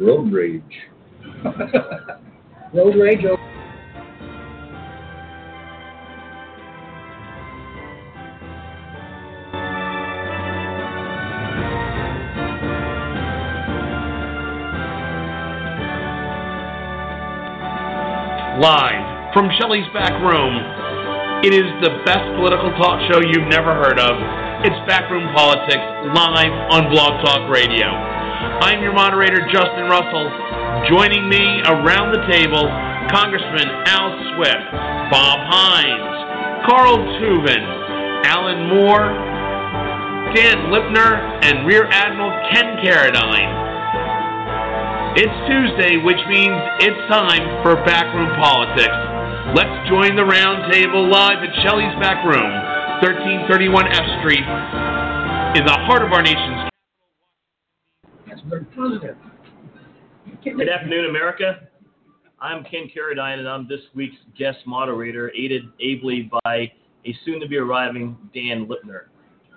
road rage. Road rage over. Live from Shelley's back room, it is the best political talk show you've never heard of. It's Backroom Politics, live on Blog Talk Radio. I'm your moderator, Justin Russell. Joining me around the table, Congressman Al Swift, Bob Hines, Carl Tubin, Alan Moore, Dan Lipner, and Rear Admiral Ken Carradine. It's Tuesday, which means it's time for Backroom Politics. Let's join the roundtable live at Shelley's Back Room, 1331 F Street, in the heart of our nation's. Positive. Good afternoon, America. I'm Ken Carradine, and I'm this week's guest moderator, aided ably by a soon-to-be arriving Dan Lipner.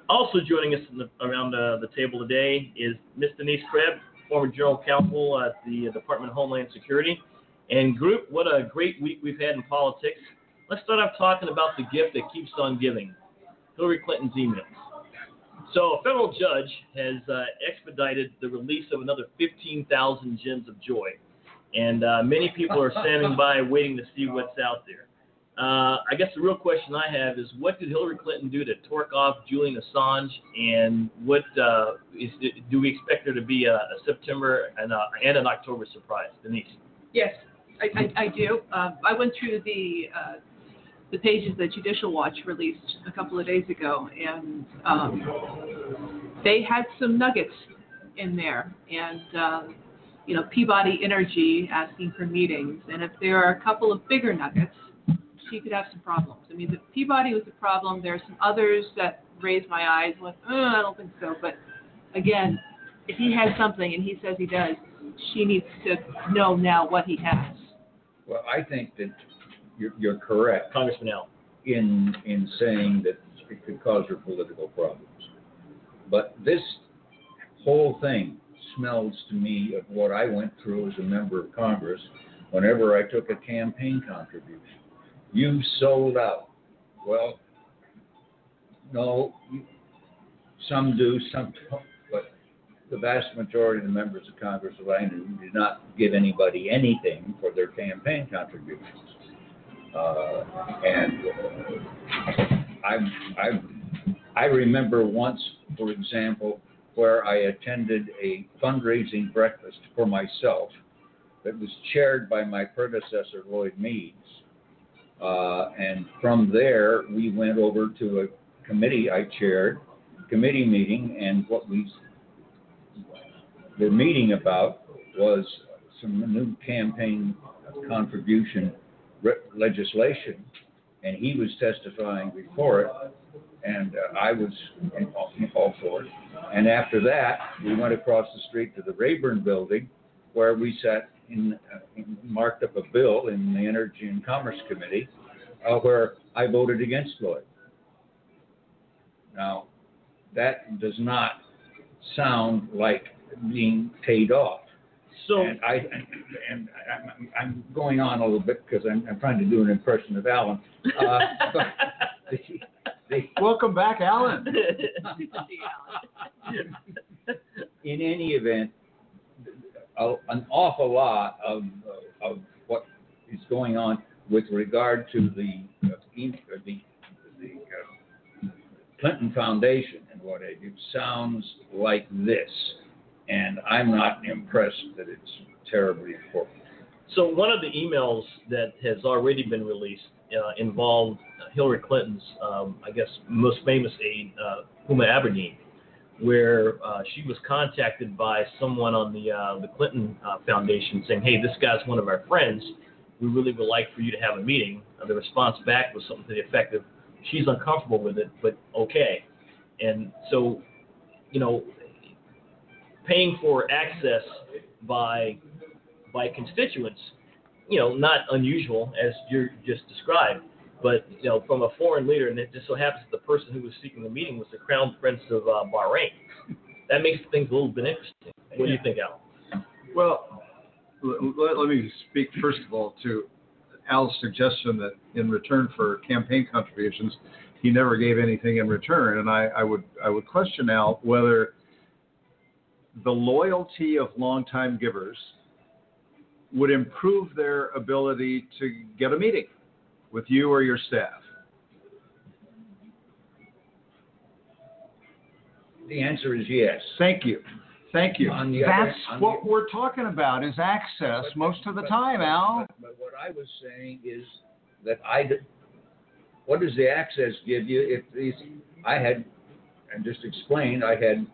Also joining us the, around uh, the table today is Ms. Denise Krebs, former General Counsel at the Department of Homeland Security. And group, what a great week we've had in politics. Let's start off talking about the gift that keeps on giving Hillary Clinton's emails. So, a federal judge has uh, expedited the release of another 15,000 gems of joy. And uh, many people are standing by waiting to see what's out there. Uh, I guess the real question I have is what did Hillary Clinton do to torque off Julian Assange, and what uh, is, do we expect there to be a, a September and, a, and an October surprise? Denise. Yes, I, I, I do. Um, I went through the uh, the pages that Judicial Watch released a couple of days ago, and um, they had some nuggets in there. And um, you know, Peabody Energy asking for meetings, and if there are a couple of bigger nuggets, she could have some problems. I mean, the Peabody was a problem. There are some others that raised my eyes. Went, oh, I don't think so. But again, if he has something and he says he does, she needs to know now what he has. Well, I think that you're, you're correct Congressman Al. in in saying that it could cause her political problems. But this whole thing smells to me of what I went through as a member of Congress whenever I took a campaign contribution. You sold out. Well, no, some do, some don't, but the vast majority of the members of Congress that I knew did not give anybody anything for their campaign contributions. Uh, and I, I, I remember once, for example, where I attended a fundraising breakfast for myself that was chaired by my predecessor, Lloyd Meeds. Uh, and from there, we went over to a committee I chaired, committee meeting, and what we were meeting about was some new campaign contribution legislation, and he was testifying before it, and uh, I was in all, for it. And after that, we went across the street to the Rayburn Building, where we sat in, uh, marked up a bill in the Energy and Commerce Committee, uh, where I voted against Lloyd. Now, that does not sound like being paid off. So, And I and, and I'm, I'm going on a little bit because I'm, I'm trying to do an impression of Alan. Uh, but the, the, Welcome back, Alan. in any event, a, an awful lot of of what is going on with regard to the uh, in- uh, the, the uh, Clinton Foundation and what have you sounds like this, and I'm not impressed that it's terribly important. so one of the emails that has already been released uh, involved Hillary Clinton's, um, I guess, most famous aide, uh, Huma Abedin, where uh, she was contacted by someone on the uh, the Clinton uh, Foundation saying, "Hey, this guy's one of our friends. We really would like for you to have a meeting." The response back was something to the effect of, "She's uncomfortable with it, but okay." And so, you know, paying for access by by constituents, you know, not unusual as you just described, but you know, from a foreign leader, and it just so happens that the person who was seeking the meeting was the Crown Prince of uh, Bahrain. That makes things a little bit interesting. What do you think, Al? Well, let, let me speak first of all to Al's suggestion that in return for campaign contributions, he never gave anything in return, and I, I would I would question Al whether the loyalty of longtime givers would improve their ability to get a meeting with you or your staff. The answer is yes. Thank you. Thank you. On the other- That's on the- what we're talking about is access But- most of the but- time, but- Al. But, but what I was saying is that I, d- what does the access give you if these, I had, and just explained, I had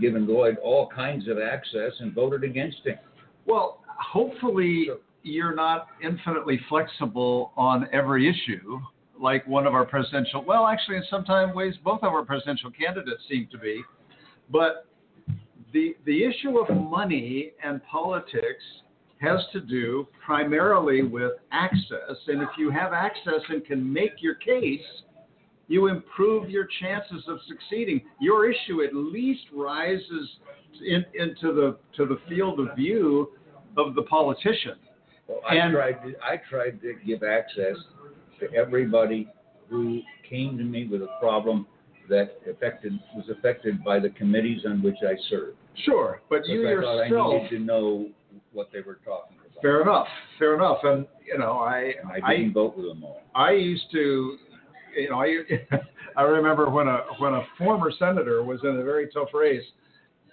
given Lloyd all kinds of access and voted against him. Well, hopefully So- you're not infinitely flexible on every issue, like one of our presidential. Well, actually, in some time ways, both of our presidential candidates seem to be. But the the issue of money and politics has to do primarily with access, and if you have access and can make your case, you improve your chances of succeeding. Your issue at least rises in, into the to the field of view of the politician. Well, I And- tried, to, I tried to give access to everybody who came to me with a problem that affected, was affected by the committees on which I served. Sure, but you I thought I needed to know what they were talking about. Fair enough. Fair enough. And you know, I I I didn't vote with them all. I used to, you know, I I remember when a when a former senator was in a very tough race,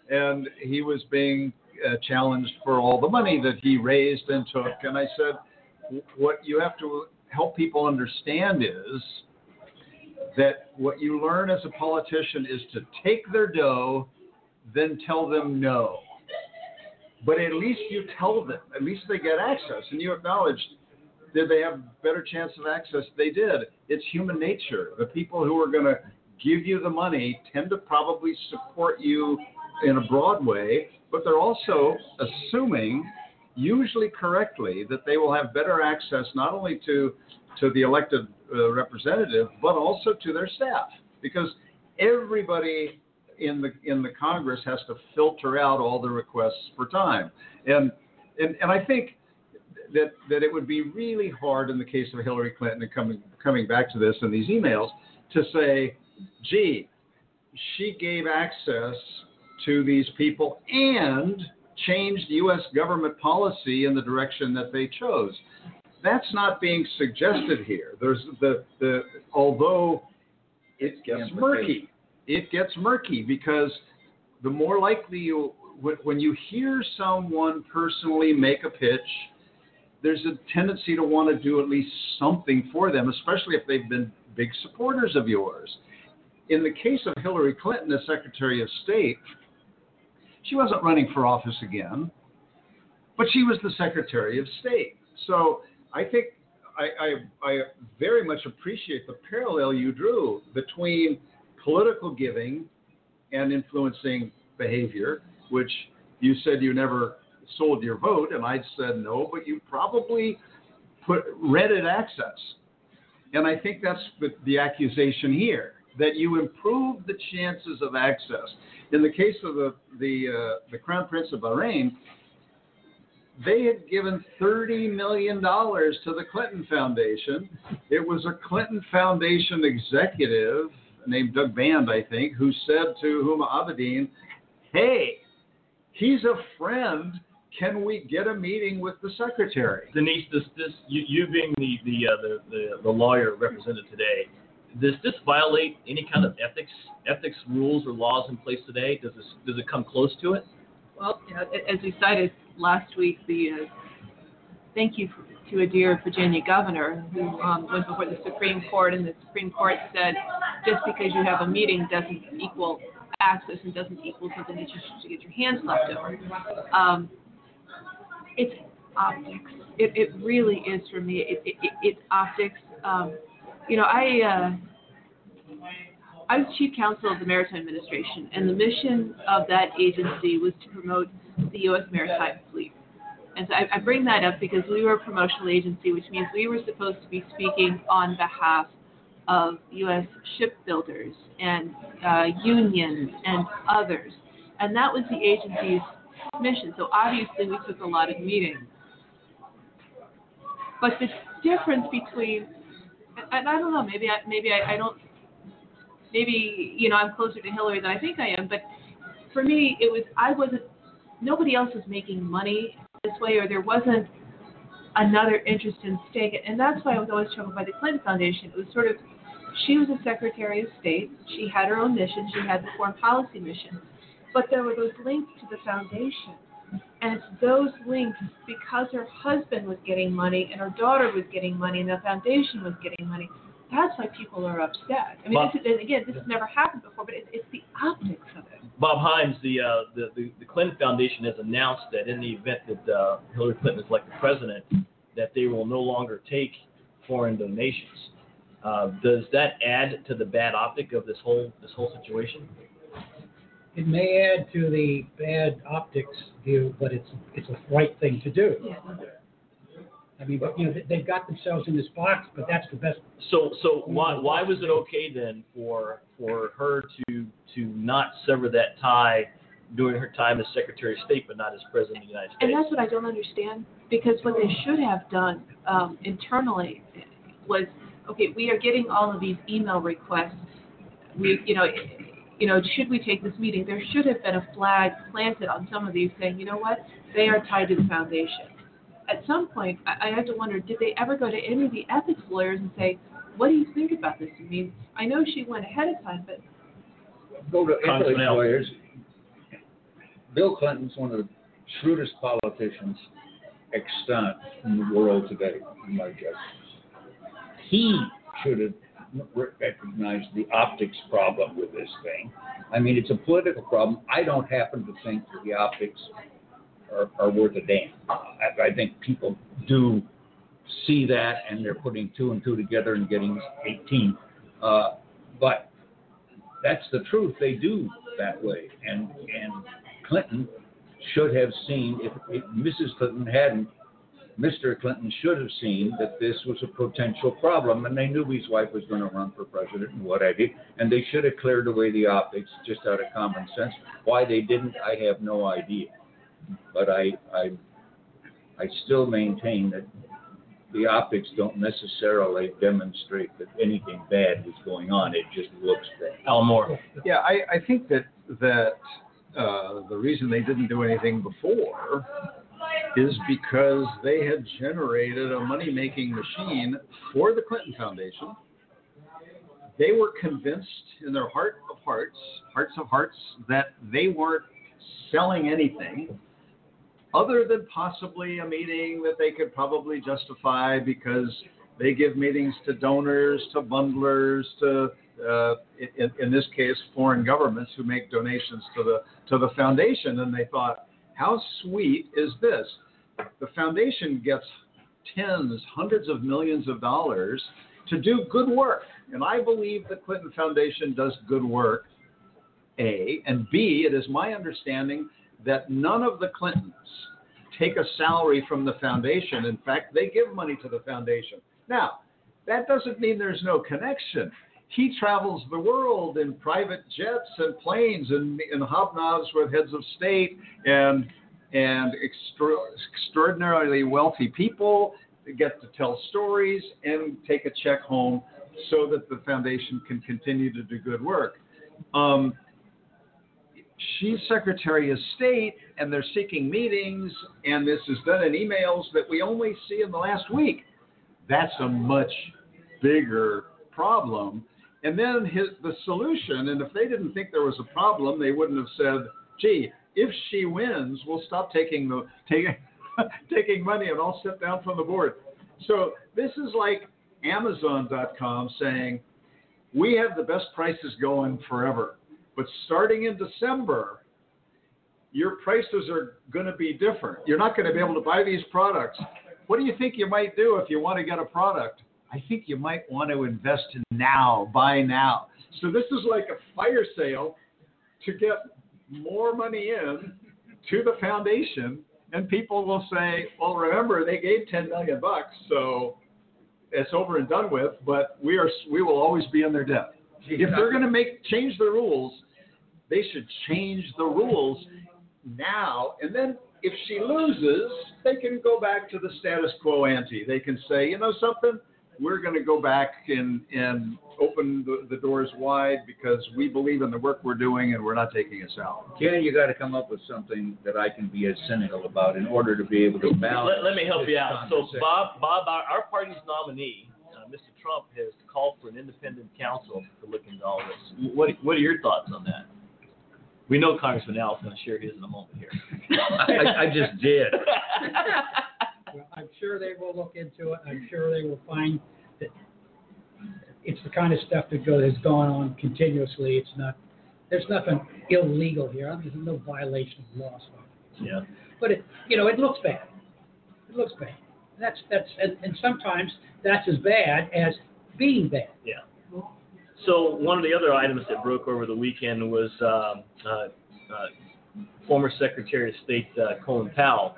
and he was being uh, challenged for all the money that he raised and took, and I said, what you have to help people understand is that what you learn as a politician is to take their dough, then tell them no. But at least you tell them, at least they get access, and you acknowledge did they have better chance of access? They did. It's human nature. The people who are going to give you the money tend to probably support you in a broad way, but they're also assuming, usually correctly, that they will have better access not only to to the elected uh, representative, but also to their staff, because everybody in the in the Congress has to filter out all the requests for time, and and and I think that that it would be really hard in the case of Hillary Clinton and coming coming back to this in these emails to say, gee, she gave access to these people and changed U.S. government policy in the direction that they chose. That's not being suggested here. There's the the although it gets murky. It gets murky because the more likely you when when you hear someone personally make a pitch there's a tendency to want to do at least something for them, especially if they've been big supporters of yours. In the case of Hillary Clinton as Secretary of State, she wasn't running for office again, but she was the Secretary of State. So I think I, I, I very much appreciate the parallel you drew between political giving and influencing behavior, which you said you never sold your vote, and I said no, but you probably put rented access. And I think that's the, accusation here that you improve the chances of access. In the case of the the uh, the Crown Prince of Bahrain, they had given thirty million dollars to the Clinton Foundation. It was a Clinton Foundation executive named Doug Band, I think, who said to Huma Abedin, "Hey, he's a friend. Can we get a meeting with the secretary?" Denise, this, this you, you being the the, uh, the the the lawyer represented today, does this violate any kind of ethics ethics rules or laws in place today? Does this does it come close to it? Well, you know, as we cited last week, the uh, thank you for, to a dear Virginia governor who um, went before the Supreme Court, and the Supreme Court said just because you have a meeting doesn't equal access and doesn't equal something that you should get your hands slapped over. Um, it's optics. It, it really is for me. It, it, it, it's optics. Um, you know, I. Uh, I was chief counsel of the Maritime Administration, and the mission of that agency was to promote the U.S. maritime fleet. And so I, I bring that up because we were a promotional agency, which means we were supposed to be speaking on behalf of U.S. shipbuilders and uh, unions and others. And that was the agency's mission. So obviously we took a lot of meetings. But the difference between, and I don't know, maybe I, maybe I, I don't, maybe you know I'm closer to Hillary than I think I am. But for me, it was I wasn't. Nobody else was making money this way, or there wasn't another interest in stake. And that's why I was always troubled by the Clinton Foundation. It was sort of, she was a Secretary of State. She had her own mission. She had the foreign policy mission. But there were those links to the foundation. And it's those links because her husband was getting money and her daughter was getting money and the foundation was getting money. That's why people are upset. I mean, Bob- this is, again, this has never happened before, but it's, it's the optics of it. Bob Himes, the, uh, the the the Clinton Foundation has announced that in the event that uh, Hillary Clinton is elected president, that they will no longer take foreign donations. Uh, does that add to the bad optic of this whole this whole situation? It may add to the bad optics view, but it's, it's a right thing to do. Yeah. I mean, but, you know, they- they've got themselves in this box, but that's the best. So so why why was it okay then for for her to to not sever that tie during her time as Secretary of State, but not as President of the United States? And that's what I don't understand, because what they should have done um, internally was, okay, we are getting all of these email requests. We, you know, you know, should we take this meeting? There should have been a flag planted on some of these saying, you know what, they are tied to the foundation. At some point, I, I have to wonder, did they ever go to any of the ethics lawyers and say, what do you think about this? I mean, I know she went ahead of time, but Go to ethics lawyers. Bill Clinton's one of the shrewdest politicians extant in the world today, in my judgment. He should have re- recognized the optics problem with this thing. I mean, it's a political problem. I don't happen to think that the optics are, are worth a damn. I, I think people do see that and they're putting two and two together and getting 18. Uh, but that's the truth. They do that way. And and Clinton should have seen if, if Mrs. Clinton hadn't, Mr. Clinton should have seen that this was a potential problem, and they knew his wife was going to run for president and what have you, and they should have cleared away the optics just out of common sense. Why they didn't, I have no idea. But I I I still maintain that the optics don't necessarily demonstrate that anything bad was going on. It just looks bad. Alan Moore. Yeah, I, I think that that uh, the reason they didn't do anything before is because they had generated a money making machine for the Clinton Foundation. They were convinced in their heart of hearts, hearts of hearts, that they weren't selling anything other than possibly a meeting that they could probably justify because they give meetings to donors, to bundlers, to uh, in, in this case, foreign governments who make donations to the to the foundation, and they thought, how sweet is this? The foundation gets tens, hundreds of millions of dollars to do good work, and I believe the Clinton Foundation does good work. A and B, it is my understanding that none of the Clintons take a salary from the foundation. In fact, they give money to the foundation. Now, that doesn't mean there's no connection. He travels the world in private jets and planes and, and hobnobs with heads of state and and extra, extraordinarily wealthy people get to tell stories and take a check home so that the foundation can continue to do good work. Um, she's Secretary of State, and they're seeking meetings, and this is done in emails that we only see in the last week. That's a much bigger problem. And then his, the solution, and if they didn't think there was a problem, they wouldn't have said, "Gee, if she wins, we'll stop taking the taking taking money and I'll step down from the board." So this is like Amazon.com saying, "We have the best prices going forever." But starting in December, your prices are going to be different. You're not going to be able to buy these products. What do you think you might do if you want to get a product? I think you might want to invest in now, buy now. So this is like a fire sale to get more money in to the foundation, and people will say, "Well, remember they gave 10 million bucks, so it's over and done with, but we are we will always be in their debt." if they're going to make change the rules, they should change the rules now. And then if she loses, they can go back to the status quo ante. They can say, you know something, we're going to go back and and open the, the doors wide because we believe in the work we're doing and we're not taking us out. Ken, you got to come up with something that I can be as cynical about in order to be able to balance. Let, let me help you out. So. Bob, Bob, our, our party's nominee, uh, Mr. Trump, has called for an independent counsel to look into all this. What, what are your thoughts on that? We know Congressman Al's going to share his in a moment here. I, I just did. Well, I'm sure they will look into it. I'm sure they will find that it's the kind of stuff that goes, has gone on continuously. It's not, there's nothing illegal here. There's no violation of law. So. yeah. But it, you know, it looks bad. It looks bad. That's that's and, and sometimes that's as bad as being bad. Yeah. So one of the other items that broke over the weekend was um, uh, uh, former Secretary of State uh, Colin Powell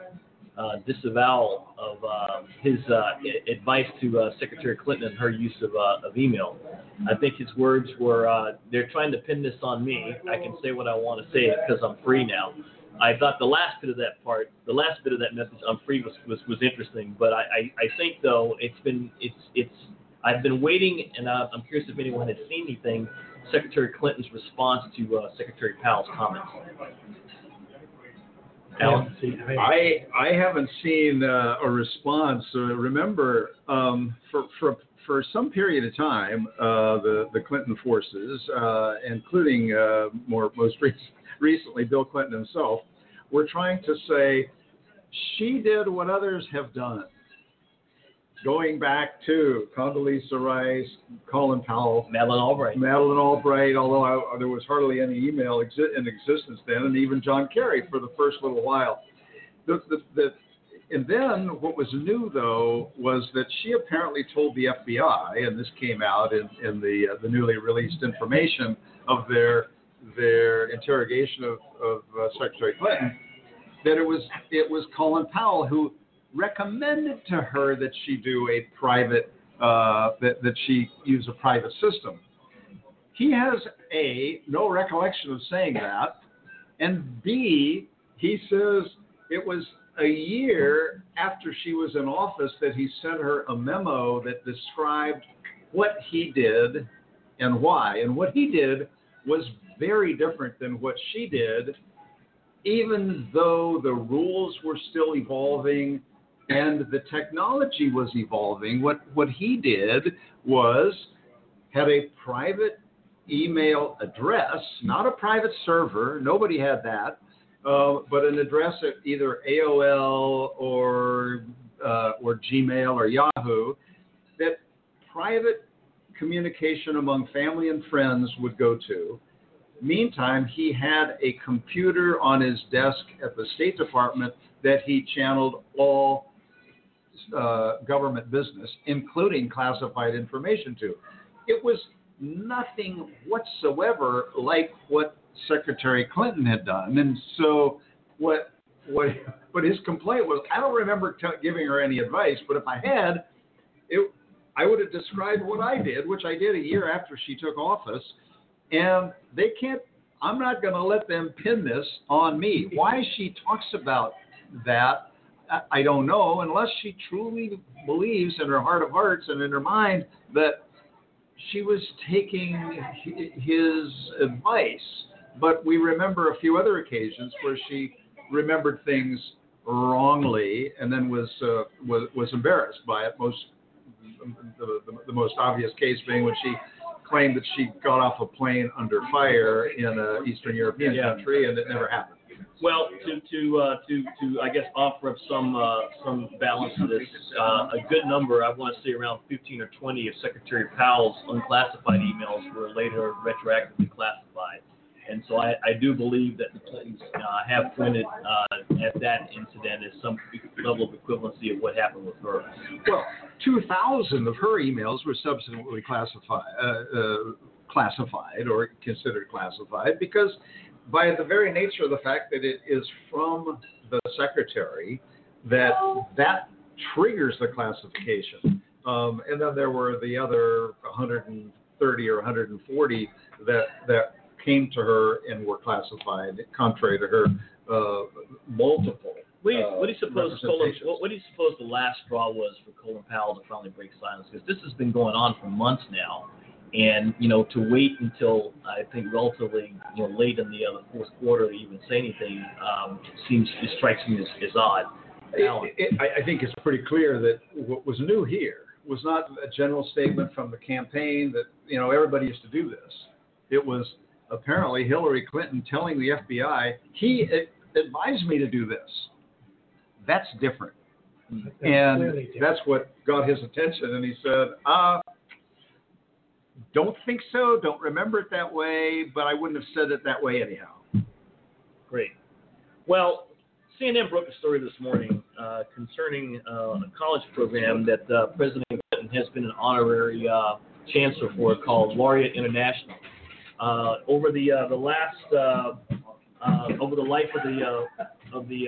uh, disavowal of uh, his uh, advice to uh, Secretary Clinton and her use of, uh, of email. I think his words were, uh, "They're trying to pin this on me. I can say what I want to say because I'm free now." I thought the last bit of that part, the last bit of that message, "I'm free," was was, was interesting. But I, I, I think though it's been it's it's I've been waiting, and I'm curious if anyone has seen anything. Secretary Clinton's response to uh, Secretary Powell's comments. Alan? I I haven't seen uh, a response. Uh, remember, um, for for for some period of time, uh, the the Clinton forces, uh, including uh, more most re- recently Bill Clinton himself, were trying to say she did what others have done. Going back to Condoleezza Rice, Colin Powell, Madeleine Albright. Madeleine Albright, although I, there was hardly any email exi- in existence then, and even John Kerry for the first little while. The, the, the, and then what was new though was that she apparently told the FBI, and this came out in, in the uh, the newly released information of their their interrogation of, of uh, Secretary Clinton, that it was it was Colin Powell who recommended to her that she do a private uh, that that she use a private system. He has a no recollection of saying that, and B he says it was a year after she was in office that he sent her a memo that described what he did and why. And what he did was very different than what she did, even though the rules were still evolving and the technology was evolving. What what he did was had a private email address, not a private server. Nobody had that, uh, but an address at either AOL or uh, or Gmail or Yahoo that private communication among family and friends would go to. Meantime, he had a computer on his desk at the State Department that he channeled all uh, government business, including classified information to. It was nothing whatsoever like what Secretary Clinton had done, and so what what what his complaint was. I don't remember t- giving her any advice, but if I had, it I would have described what I did, which I did a year after she took office, and they can't. I'm not going to let them pin this on me. Why she talks about that I- don't know, unless she truly believes in her heart of hearts and in her mind that she was taking his advice. But we remember a few other occasions where she remembered things wrongly and then was uh, was, was embarrassed by it. Most the, the, the most obvious case being when she claimed that she got off a plane under fire in an Eastern European Yeah. country and it never happened. Well, to to uh, to to I guess offer up some uh, some balance to this, uh, a good number, I want to say around 15 or 20 of Secretary Powell's unclassified emails were later retroactively classified, and so I, I do believe that the Clintons uh, have pointed uh, at that incident as some level of equivalency of what happened with her. Well, 2,000 of her emails were subsequently classified, uh, classified or considered classified because, by the very nature of the fact that it is from the secretary, that that triggers the classification. Um, and then there were the other 130 or 140 that that came to her and were classified, contrary to her uh, multiple What do you, uh, what do you suppose Colin, what, what do you suppose the last straw was for Colin Powell to finally break silence? Because this has been going on for months now, and you know to wait until I think relatively you know late in the, uh, fourth quarter to even say anything um, seems it strikes me as, as odd. Alan. It- it- I, I think it's pretty clear that what was new here was not a general statement from the campaign that, you know, everybody used to do this. It was apparently Hillary Clinton telling the FBI, he a- advised me to do this. That's different. That's And different. that's what got his attention. And he said, uh, don't think so, don't remember it that way, but I wouldn't have said it that way anyhow. Great. Well, CNN broke a story this morning uh, concerning uh, a college program that uh, President Clinton has been an honorary uh, chancellor for called Laureate International. Uh, over the uh, the last over the life of the of the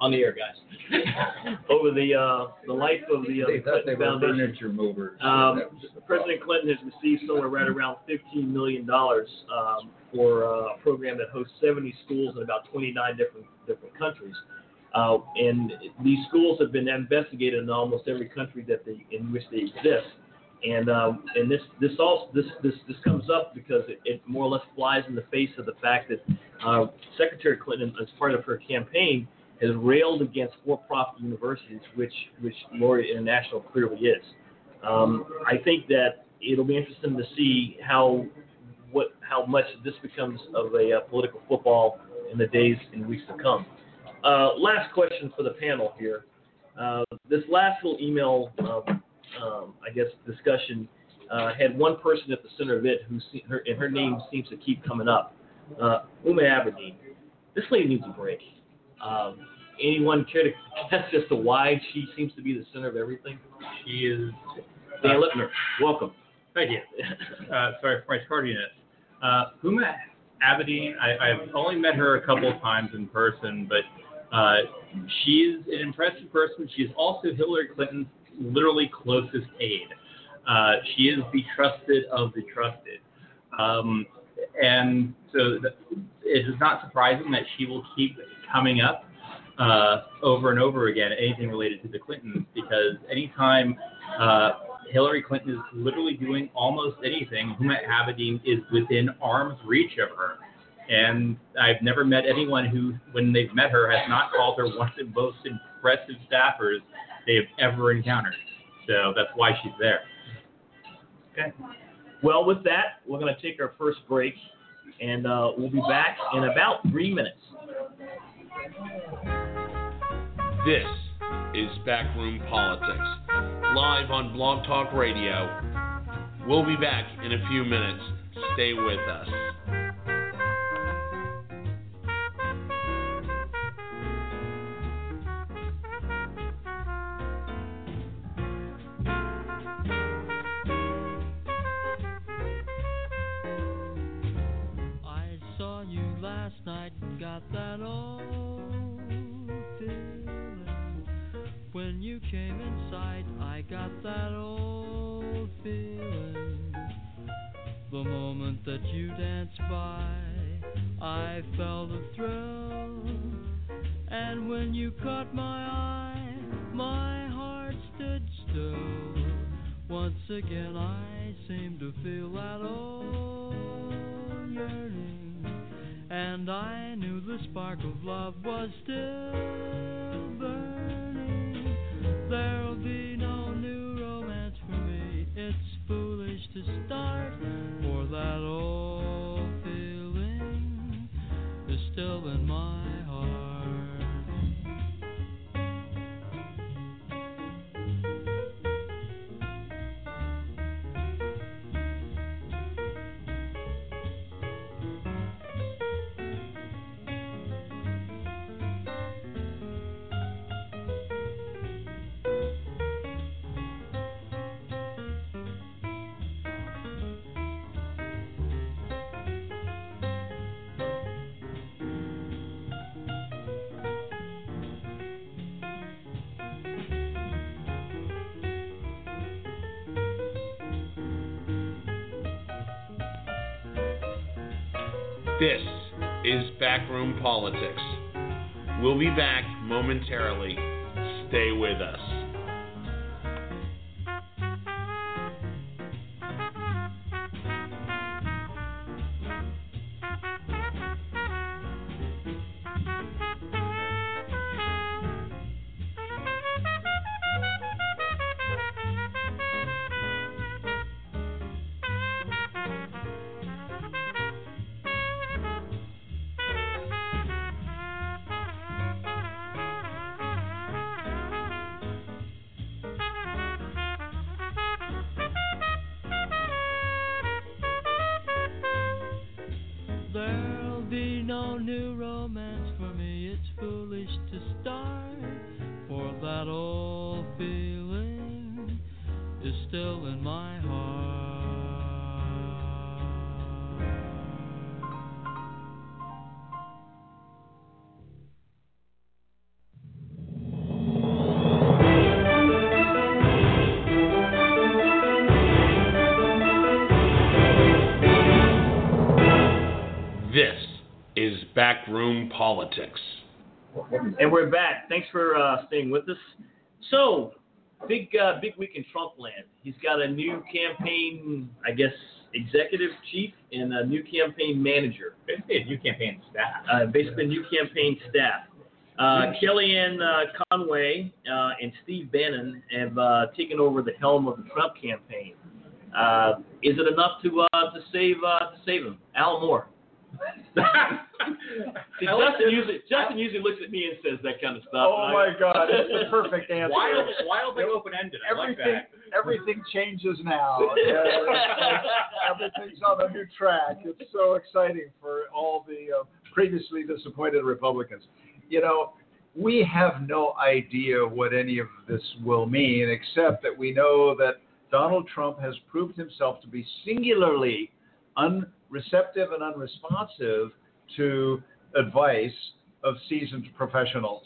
on the air, guys. over the uh, the life of the, uh, They thought they Clinton were Foundation. furniture movers. Um, That was the President Clinton has received somewhere right around $15 million um, for uh, a program that hosts 70 schools in about 29 different different countries. Uh, and these schools have been investigated in almost every country that they in which they exist. And um, and this this also this this this comes up because it, it more or less flies in the face of the fact that uh, Secretary Clinton, as part of her campaign, has railed against for-profit universities, which which Laureate International clearly is. Um, I think that it'll be interesting to see how what how much this becomes of a uh, political football in the days and weeks to come. Uh, last question for the panel here. Uh, this last little email, um, um, I guess, discussion uh, had one person at the center of it who se- her, and her name seems to keep coming up. Uh, Huma Abedin. This lady needs a break. Um, anyone care to guess as to why she seems to be the center of everything? She is. Dan Lipner, welcome. Thank you. Uh, sorry for my tardiness. Uh, Huma Abedin, I, I've only met her a couple of times in person, but uh, she's an impressive person. She's also Hillary Clinton's literally closest aide. Uh, she is the trusted of the trusted. Um, and so it is not surprising that she will keep coming up uh, over and over again, anything related to the Clintons, because anytime uh, Hillary Clinton is literally doing almost anything, Huma Abedin is within arm's reach of her. And I've never met anyone who, when they've met her, has not called her one of the most impressive staffers they have ever encountered. So that's why she's there. Okay. Well, with that, we're going to take our first break, and uh, we'll be back in about three minutes. This is Backroom Politics, live on Blog Talk Radio. We'll be back in a few minutes. Stay with us. Momentarily. Stay with us. No new And we're back. Thanks for uh, staying with us. So, big uh, big week in Trump land. He's got a new campaign, I guess, executive chief and a new campaign manager. Basically, a new campaign staff. Uh, basically, new campaign staff. Uh, Kellyanne uh, Conway uh, and Steve Bannon have uh, taken over the helm of the Trump campaign. Uh, is it enough to uh, to save uh, to save him? Al Moore. See, Justin usually Justin usually looks at me and says that kind of stuff. Oh my I- God, it's the perfect answer. Wild, wildly open ended. I like Everything, that. everything changes now. Yeah, Everything's on a new track. It's so exciting for all the uh, previously disappointed Republicans. You know, we have no idea what any of this will mean, except that we know that Donald Trump has proved himself to be singularly unreceptive and unresponsive to advice of seasoned professionals.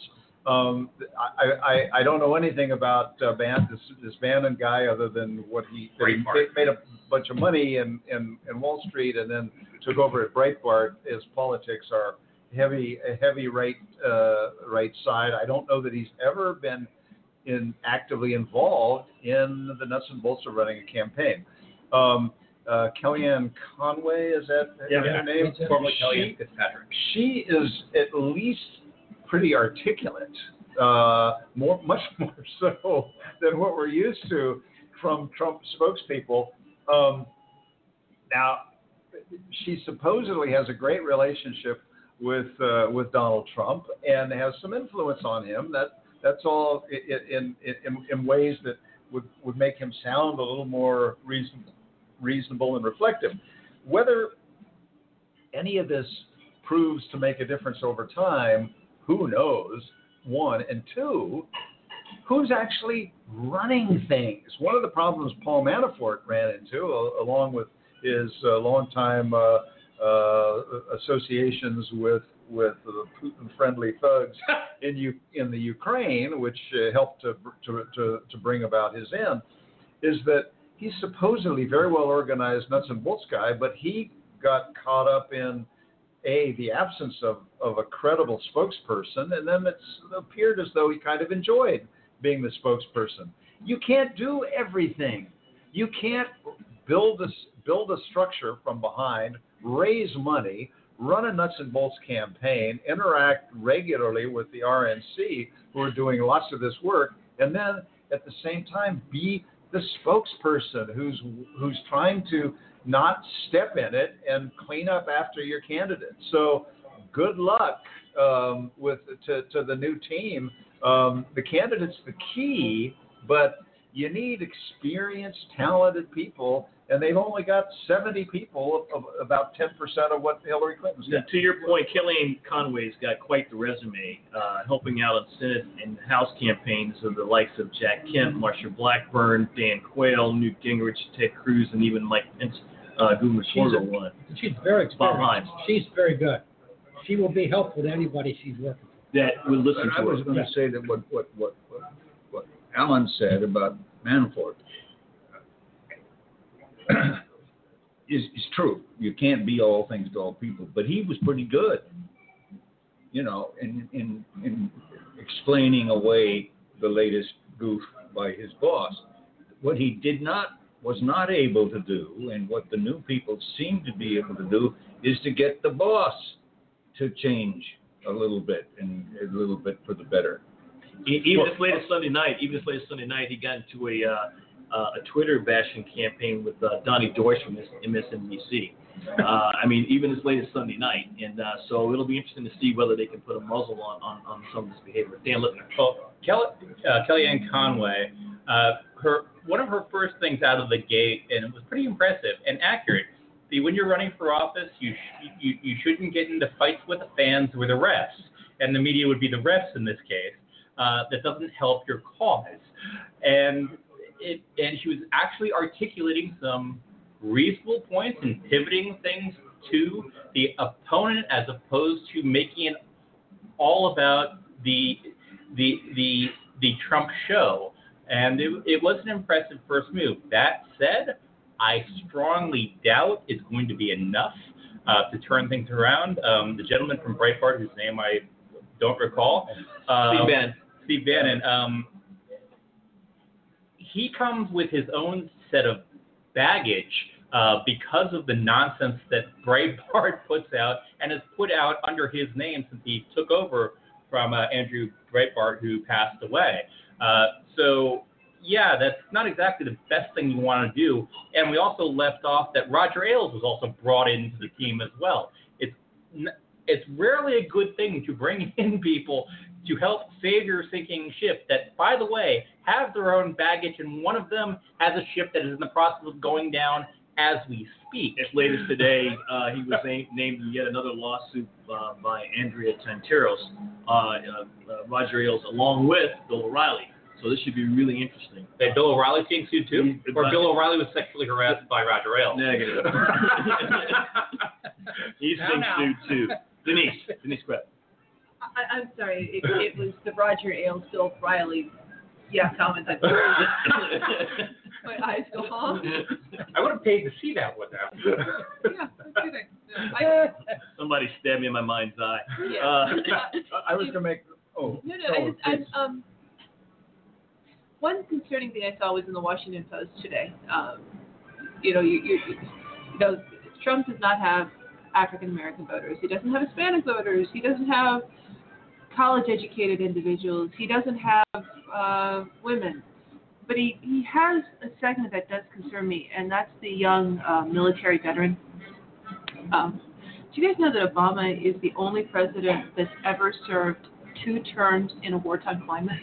Um, I, I, I don't know anything about uh, this, this Bannon guy other than what he, he made a bunch of money in, in, in Wall Street and then took over at Breitbart. His politics are heavy, a heavy right, uh, right side. I don't know that he's ever been in actively involved in the nuts and bolts of running a campaign. Um, uh, Kellyanne Conway, is that Yeah. her name? That's it. Formerly She- Kellyanne Fitzpatrick. she is at least pretty articulate, uh, more, much more so than what we're used to from Trump spokespeople. Um, now, she supposedly has a great relationship with uh, with Donald Trump and has some influence on him. That that's all i- i- in in, in ways that would, would make him sound a little more reasonable, reasonable and reflective. Whether any of this proves to make a difference over time, who knows? One and two, who's actually running things? One of the problems Paul Manafort ran into, along with his uh, longtime uh, uh, associations with with the Putin-friendly thugs in U- in the Ukraine, which uh, helped to, to to to bring about his end, is that he's supposedly very well organized nuts and bolts guy, but he got caught up in a the absence of, of a credible spokesperson, and then it's appeared as though he kind of enjoyed being the spokesperson. You can't do everything. You can't build a build a structure from behind, raise money, run a nuts and bolts campaign, interact regularly with the RNC who are doing lots of this work, and then at the same time be the spokesperson who's who's trying to not step in it and clean up after your candidate. So good luck um, with to, to the new team. Um, the candidate's the key, but you need experienced, talented people, and they've only got 70 people, of, about 10% of what Hillary Clinton's got. to your point, Kellyanne Conway's got quite the resume, uh, helping out on Senate and House campaigns of the likes of Jack Kemp, Marsha Blackburn, Dan Quayle, Newt Gingrich, Ted Cruz, and even Mike Pence, uh, gubernatorial She's a- one. She's very experienced. Hines. She's very good. She will be helpful to anybody she's working with. That would listen But I to was her. going to say that what, what, what, what, what Alan said about Manafort is, is true. You can't be all things to all people, but he was pretty good. you know, in in in explaining away the latest goof by his boss. What he did not was not able to do, and what the new people seem to be able to do, is to get the boss to change a little bit and a little bit for the better. Even this latest Sunday night, even this latest Sunday night, he got into a uh, uh, a Twitter bashing campaign with uh, Donny Deutsch from MSNBC. Uh, I mean, even as late as Sunday night, and uh, so it'll be interesting to see whether they can put a muzzle on, on, on some of this behavior. Dan Lipner. Well, Kelly, uh, Kellyanne Conway, uh, her one of her first things out of the gate, and it was pretty impressive and accurate. See, when you're running for office, you sh- you you shouldn't get into fights with the fans or the refs, and the media would be the refs in this case. Uh, that doesn't help your cause, and it and she was actually articulating some reasonable points and pivoting things to the opponent as opposed to making it all about the the the the Trump show, and it, it was an impressive first move. That said, I strongly doubt it's going to be enough uh, to turn things around. Um, the gentleman from Breitbart, whose name I don't recall, um, Steve Bannon. Steve Bannon, um, he comes with his own set of baggage uh, because of the nonsense that Breitbart puts out and has put out under his name since he took over from uh, Andrew Breitbart, who passed away. Uh, so, yeah, that's not exactly the best thing you want to do. And we also left off that Roger Ailes was also brought into the team as well. It's it's rarely a good thing to bring in people to help save your sinking ship that, by the way, have their own baggage, and one of them has a ship that is in the process of going down as we speak. As latest today, uh, he was named, named in yet another lawsuit uh, by Andrea Tantaros, uh, uh, uh, Roger Ailes, along with Bill O'Reilly. So this should be really interesting. That Bill O'Reilly's getting sued too, or Bill O'Reilly was sexually harassed by Roger Ailes. Negative. He's being sued too. Denise, Denise Brett. I, I'm sorry, it, it was the Roger Ailes, Bill Riley, yeah, comment that my eyes go, huh? I would have paid to see that one now. Yeah, no kidding. I, Somebody stabbed me in my mind's eye. yeah. Uh, I was gonna make, oh. No, no, I just, I, um, one concerning thing I saw was in the Washington Post today. Um, you know, you, you, you know, Trump does not have African American voters. He doesn't have Hispanic voters. He doesn't have college educated individuals. He doesn't have uh, women. But he, he has a segment that does concern me, and that's the young uh, military veteran. Um, do you guys know that Obama is the only president that's ever served two terms in a wartime climate?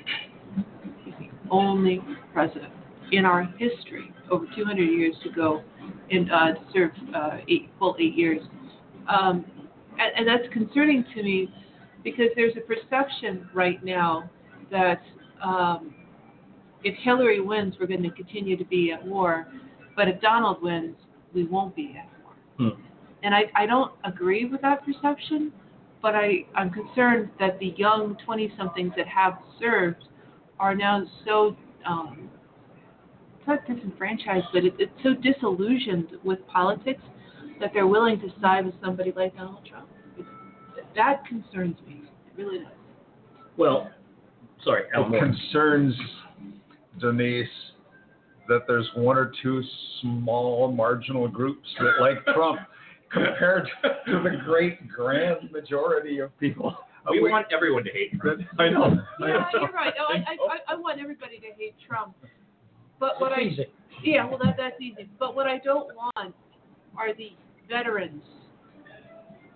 He's the only president in our history over 200 years to go and uh, to serve uh, eight full eight years. Um, and, and that's concerning to me because there's a perception right now that um, if Hillary wins, we're going to continue to be at war, but if Donald wins, we won't be at war. Hmm. And I, I don't agree with that perception, but I, I'm concerned that the young 20 somethings that have served are now so, um, not disenfranchised, but it, it's so disillusioned with politics that they're willing to side with somebody like Donald Trump. It, that concerns me. It really does. well, sorry, Al It Moore. concerns Denise that there's one or two small marginal groups that like Trump compared to the great grand majority of people. We want everyone to hate Trump. I know. I Yeah, know. you're right. No, I, I, I want everybody to hate Trump. But what I, It's easy. yeah, well, that, that's easy. But what I don't want are the veterans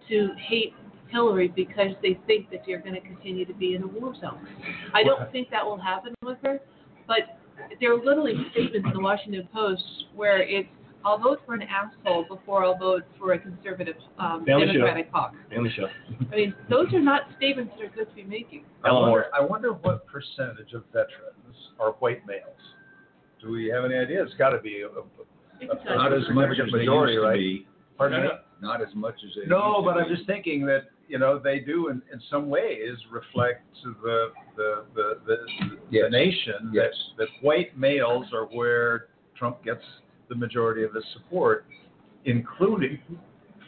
to hate Hillary because they think that you're going to continue to be in a war zone. I don't think that will happen with her, but there are literally statements in the Washington Post where it's, I'll vote for an asshole before I'll vote for a conservative um, Family show. Democratic hawk. Family show. I mean, those are not statements that are good to be making. I wonder, I wonder what percentage of veterans are white males. Do we have any idea? It's got to be. A, a, a- Not as much as they Majority, used right? be. pardon me? Not as much as they No, but I'm just thinking that you know they do in, in some ways reflect to the the the the, Yes. the nation Yes. that that white males are where Trump gets the majority of his support, including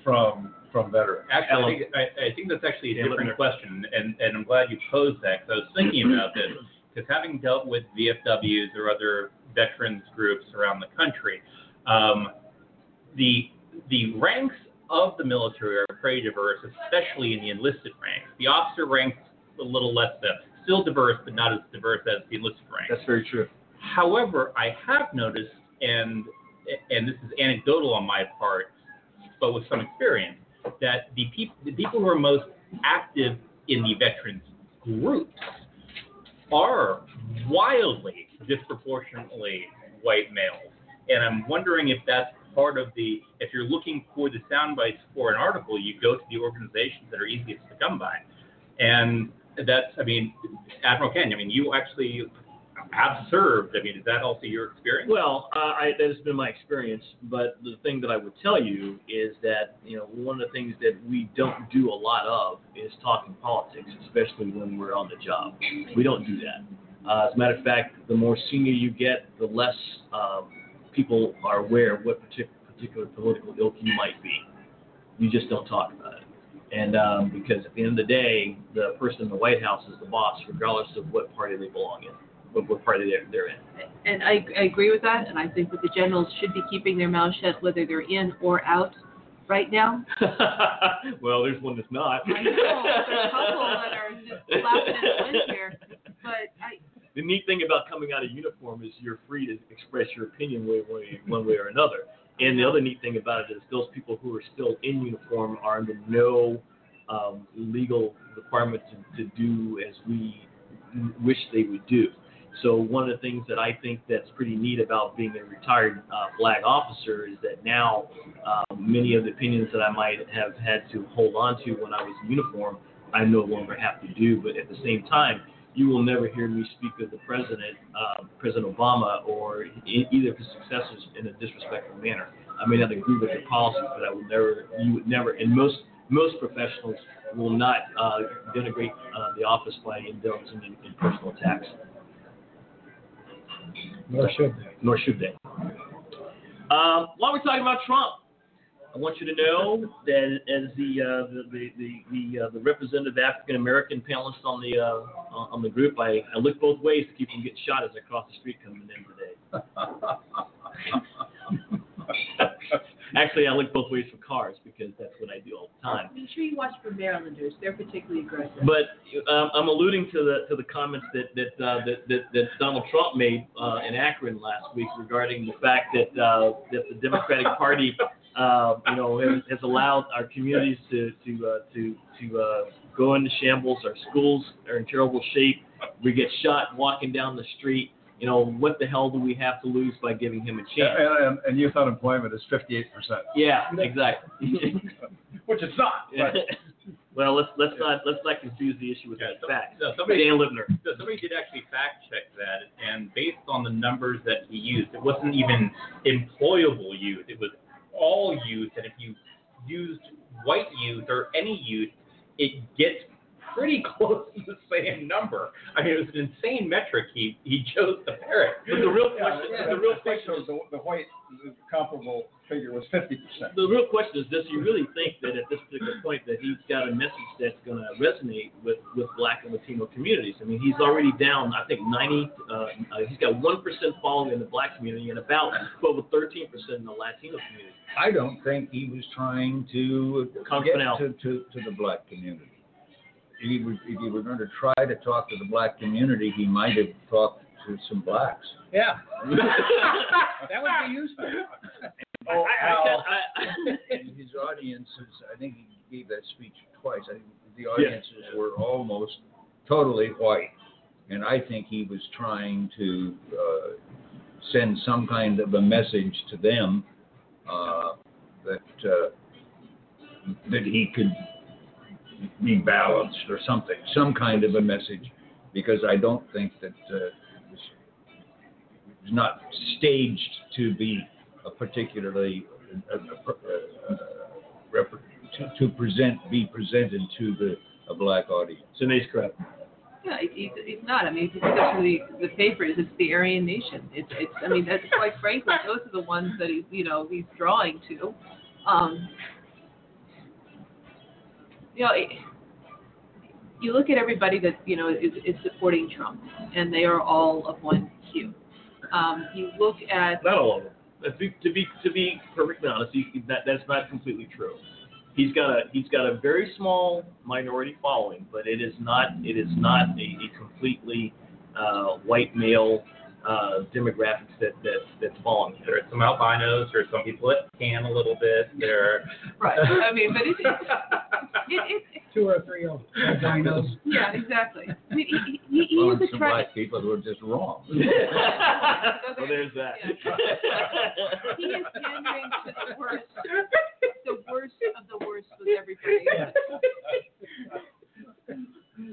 from from veterans? Actually, I think, I, I think that's actually a Yeah, different question, and, and I'm glad you posed that because I was thinking about this. Because having dealt with VFWs or other veterans groups around the country, um, the the ranks of the military are pretty diverse, especially in the enlisted ranks. The officer ranks a little less than, still diverse, but not as diverse as the enlisted ranks. That's very true. However, I have noticed, and and this is anecdotal on my part, but with some experience, that the people the people who are most active in the veterans groups are wildly disproportionately white males, and I'm wondering if that's part of the if you're looking for the sound bites for an article, you go to the organizations that are easiest to come by, and that's I mean, Admiral Ken, I mean you actually have served. I mean, is that also your experience? Well, uh, I, that has been my experience, but the thing that I would tell you is that you know one of the things that we don't do a lot of is talking politics, especially when we're on the job. We don't do that. Uh, as a matter of fact, the more senior you get, the less um, people are aware of what partic- particular political ilk you might be. You just don't talk about it. And um, because at the end of the day, the person in the White House is the boss, regardless of what party they belong in, what, what party they're, they're in. And I, I agree with that, and I think that the generals should be keeping their mouths shut whether they're in or out. Right now, well, there's one that's not. I know there's a couple that are just laughing at the wind here, but I, the neat thing about coming out of uniform is you're free to express your opinion way, way, one way or another. And the other neat thing about it is those people who are still in uniform are under no um, legal requirement to, to do as we wish they would do. So one of the things that I think that's pretty neat about being a retired uh, flag officer is that now um, many of the opinions that I might have had to hold on to when I was in uniform, I no longer have to do. But at the same time, you will never hear me speak of the president, uh, President Obama, or either of his successors in a disrespectful manner. I may not agree with their policies, but I would never, you would never, and most most professionals will not uh, denigrate uh, the office by indulging in, in personal attacks, Nor should they. nor should they. Um, while we're talking about Trump, I want you to know that as the uh, the the the, the, uh, the representative African American panelist on the uh, on on the group, I, I look both ways to keep from getting shot as I cross the street coming in today. Actually, I look both ways for cars because that's what I do all the time. make sure you watch for Marylanders. They're particularly aggressive. But um, I'm alluding to the to the comments that that uh, that, that, that Donald Trump made uh, in Akron last week regarding the fact that uh, that the Democratic Party, uh, you know, has, has allowed our communities to to uh, to to uh, go into shambles. Our schools are in terrible shape. We get shot walking down the street. You know, what the hell do we have to lose by giving him a chance? And, and, and youth unemployment is 58%, Yeah, exactly. which it's not. But well, let's let's not let's not confuse the issue with Yeah, that so- fact. so somebody- Dan Lipner. So somebody did actually fact check that, and based on the numbers that he used, it wasn't even employable youth. It was all youth, and if you used white youth or any youth, it gets pretty close to the same number. I mean, it was an insane metric he he chose to parrot. But the real question, yeah, the real question, so. The, the white the comparable figure was 50%. the real question is: Does he really think that at this particular point that he's got a message that's going to resonate with with Black and Latino communities? I mean, he's already down. I think 90. Uh, uh, he's got one percent following in the Black community and about 12 or 13 percent in the Latino community. I don't think he was trying to Congressman get to, to, to the black community. If he, were, if he were going to try to talk to the black community, he might have talked to some blacks. Yeah, that would be useful. Oh, I, I, Al. can't- I, And his audiences, I think he gave that speech twice. I think the audiences were almost totally white. And I think he was trying to uh, send some kind of a message to them uh, that uh, that he could be balanced or something, some kind of a message, because I don't think that uh, it was, not staged to be a particularly uh, uh, uh, rep- to, to present be presented to the a black audience. It's nice correct. Yeah, it, it, it's not. I mean, if you go through the, the papers, it's the Aryan Nation. It's, it's. I mean, that's quite frankly, those are the ones that he's, you know, he's drawing to. Um, you know, it, you look at everybody that you know is, is supporting Trump, and they are all of one hue. Um, you look at Not all of them. To be to be, to be perfectly honest, he, that that's not completely true. He's got a he's got a very small minority following, but it is not it is not a, a completely uh, white male uh, demographics that that that's following him. There are some albinos, there are some people that can a little bit. There. right. I mean, but it, it, it, it Two or three of albinos. yeah, exactly. I mean, he, he, he Well, is some tra- black people who are just wrong. well, there's that. he is pandering to the worst, the worst of the worst with everybody. Yeah.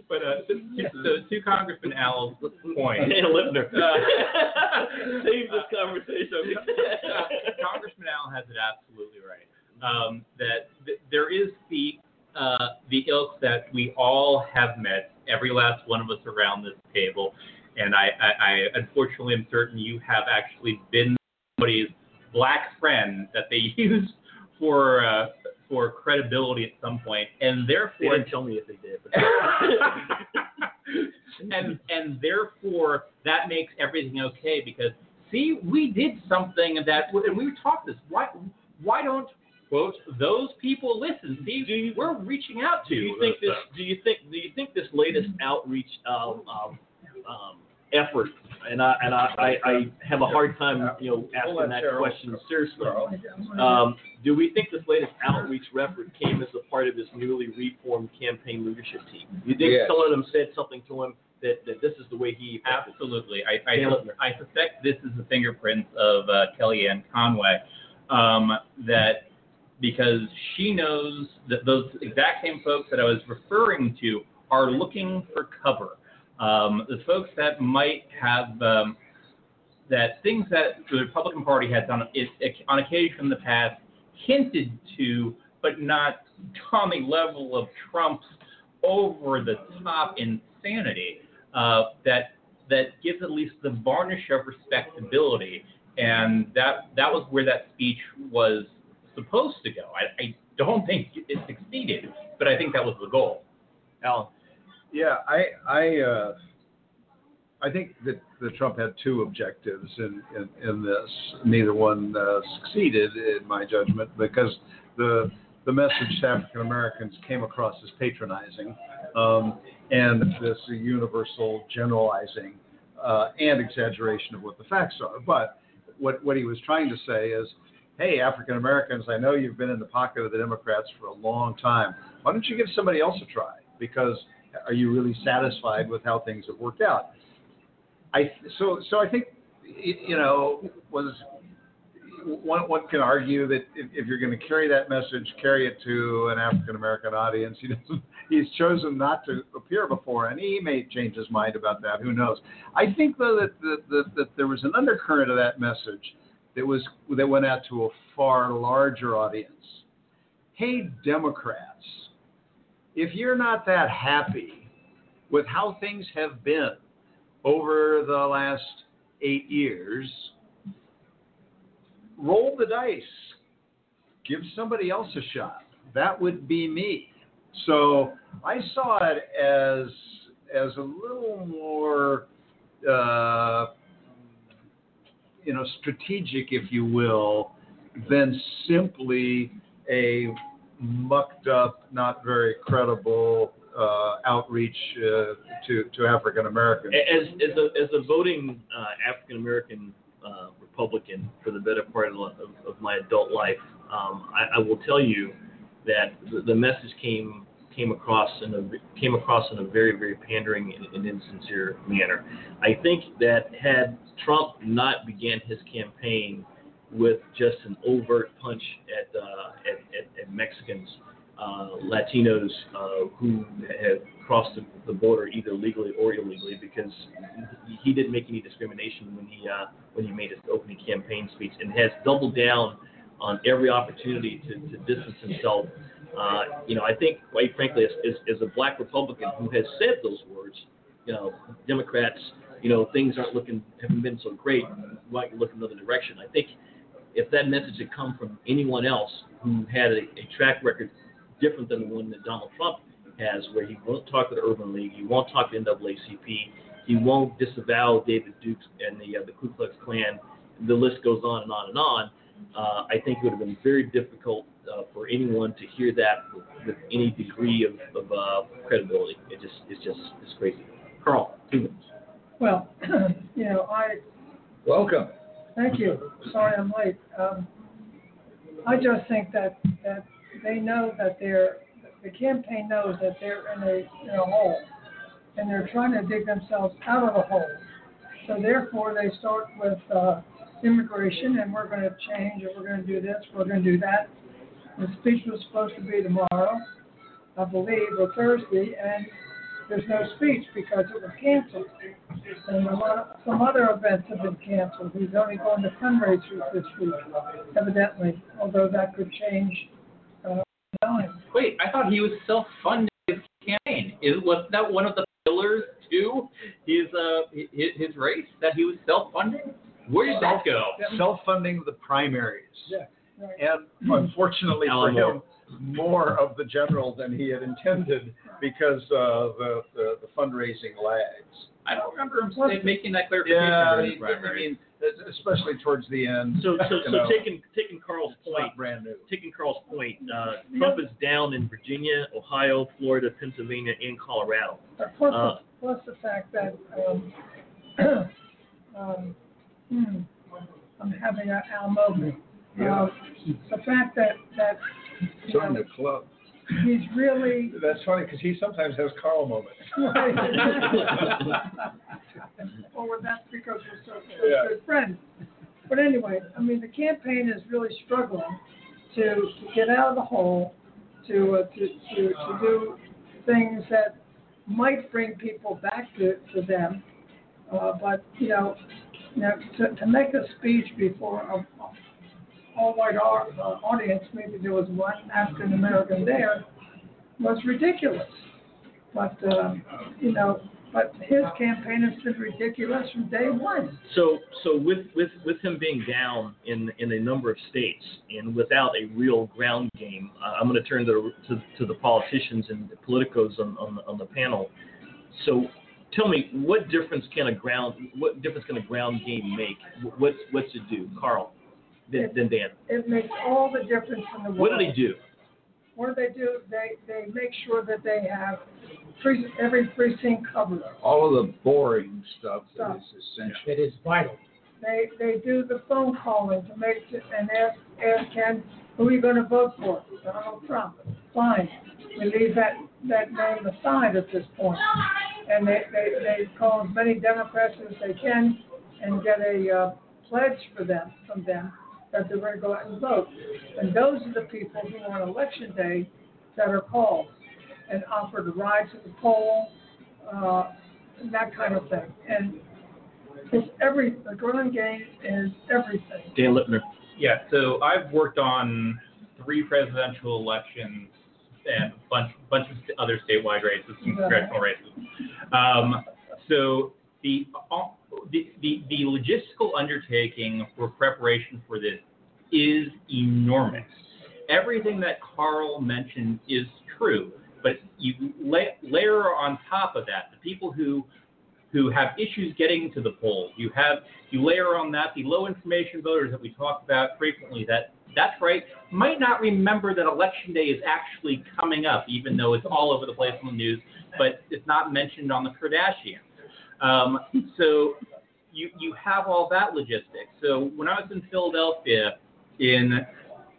But uh, so, so to Congressman Al's point, Hey, Lipner. Save this conversation. Congressman Al has it absolutely right. Um, that th- there is the uh, the ilk that we all have met, every last one of us around this table, and I, I, I unfortunately am certain you have actually been somebody's black friend that they use for uh, for credibility at some point, and They therefore didn't tell me if they did. But and and therefore that makes everything okay because see we did something that and we talked this why why don't quote those people listen see Do you- we're reaching out to do you think this? Do you think? Do you think this latest outreach um, um, um, effort? And I and I, I, I have a hard time, you know, asking that question seriously. Um, do we think this latest outreach effort came as a part of his newly reformed campaign leadership team? You think Yes. some of them said something to him that, that this is the way he acted? Absolutely. I, I, I suspect this is the fingerprints of uh, Kellyanne Conway. Um, that because she knows that those exact same folks that I was referring to are looking for cover. Um, the folks that might have um, that things that the Republican Party has on, is, on occasion in the past hinted to, but not on the level of Trump's over the top insanity uh, that that gives at least the varnish of respectability, and that that was where that speech was supposed to go. I, I don't think it succeeded, but I think that was the goal. Alan, Yeah, I I uh, I think that, that Trump had two objectives in, in, in this. Neither one uh, succeeded, in my judgment, because the the message to African Americans came across as patronizing, um, and this universal generalizing uh, and exaggeration of what the facts are. But what what he was trying to say is, hey, African Americans, I know you've been in the pocket of the Democrats for a long time. Why don't you give somebody else a try? Because are you really satisfied with how things have worked out? I so so I think you know was one one can argue that if, if you're going to carry that message, carry it to an African American audience. He's chosen not to appear before, and he may change his mind about that. Who knows? I think though that that, that, that there was an undercurrent of that message that was that went out to a far larger audience. Hey, Democrats, if you're not that happy with how things have been over the last eight years, roll the dice. Give somebody else a shot. That would be me. So I saw it as as a little more, uh, you know, strategic, if you will, than simply a mucked up, not very credible uh, outreach uh, to to African Americans. as as a as a voting uh, African American uh, Republican for the better part of, of, my adult life, um, I, I will tell you that the, the message came came across in a came across in a very very pandering and, and insincere manner. I think that had Trump not began his campaign with just an overt punch at uh, at, at, at Mexicans, uh, Latinos uh, who have crossed the, the border either legally or illegally, because he, didn't make any discrimination when he uh, when he made his opening campaign speech, and has doubled down on every opportunity to, to distance himself. Uh, you know, I think, quite frankly, as, as, as a black Republican who has said those words, you know, Democrats, you know, things aren't looking, haven't been so great. Why don't you look another direction? I think if that message had come from anyone else who had a, a track record different than the one that Donald Trump has, where he won't talk to the Urban League, he won't talk to NAACP, he won't disavow David Dukes and the uh, the Ku Klux Klan. The list goes on and on and on. Uh, I think it would have been very difficult uh, for anyone to hear that with, with any degree of, of uh, credibility. It just it's just it's crazy. Carl, two minutes. Well, you know, I, Welcome. Thank you. Sorry I'm late. Um, I just think that, that they know that they're, the campaign knows that they're in a, in a hole. And they're trying to dig themselves out of the hole. So therefore, they start with, uh, immigration and we're gonna change and we're gonna do this, we're gonna do that. The speech was supposed to be tomorrow, I believe, or Thursday, and there's no speech because it was canceled. And a lot of, some other events have been canceled. He's only going to fundraisers this week, evidently, although that could change, uh, time. Wait, I thought he was self-funding his campaign. Is was that one of the pillars to his uh his, his race that he was self-funding? Where did that go? Self-funding the primaries. Yeah, right. And unfortunately for him, more of the general than he had intended because uh, the, the the fundraising lags. I don't remember him say- making that clarification Yeah, during I the primary. mean, especially towards the end. So so, you so know, taking taking Carl's it's point, not brand new. taking Carl's point, uh, Trump is down in Virginia, Ohio, Florida, Pennsylvania, and Colorado. But Plus, Uh, the- plus the fact that, um, um, hmm, I'm having an Al Mobley. Yeah. Uh, The fact that, that, you Join know, the club. he's really, That's funny because he sometimes has Carl moments. Or well, that's because we're so, Yeah. good friends. But anyway, I mean, the campaign is really struggling to, to get out of the hole, to, uh, to, to, to do things that might bring people back to, to them. Uh, but, you know, you know, to, to make a speech before a all white uh, audience, maybe there was one African American there, was ridiculous. But, um, you know, but his campaign has been ridiculous from day one. So, so with, with, with him being down in, in a number of states and without a real ground game, uh, I'm going to turn to, to, to the politicians and the politicos on, on, the, on the panel. So, tell me, what difference can a ground, what difference can a ground game make? What's, what's it do, Carl? Then, then Dan. It makes all the difference in the world. What did he do? What do they do? They, they make sure that they have pre, every precinct covered. All of the boring stuff that is essential. It is vital. They, they do the phone calling to make, and ask, ask Ken, who are you gonna vote for? Donald Trump. Fine. We leave that, that name aside at this point. And they, they, they call as many Democrats as they can and get a, uh, pledge for them, from them, that they're gonna go out and vote. And those are the people who on election day that are called and offered a ride to the poll, uh, and that kind of thing. And it's every, the ground game is everything. Dan Lipner. Yeah, so I've worked on three presidential elections and a bunch, bunch of other statewide races, some congressional races. Um, so the, the, the, logistical undertaking for preparation for this is enormous. Everything that Carl mentioned is true, but you lay, layer on top of that the people who who have issues getting to the polls. You have you layer on that the low information voters that we talk about frequently. That that's right might not remember that election day is actually coming up, even though it's all over the place in the news, but it's not mentioned on the Kardashians. Um, so you you have all that logistics. So when I was in Philadelphia in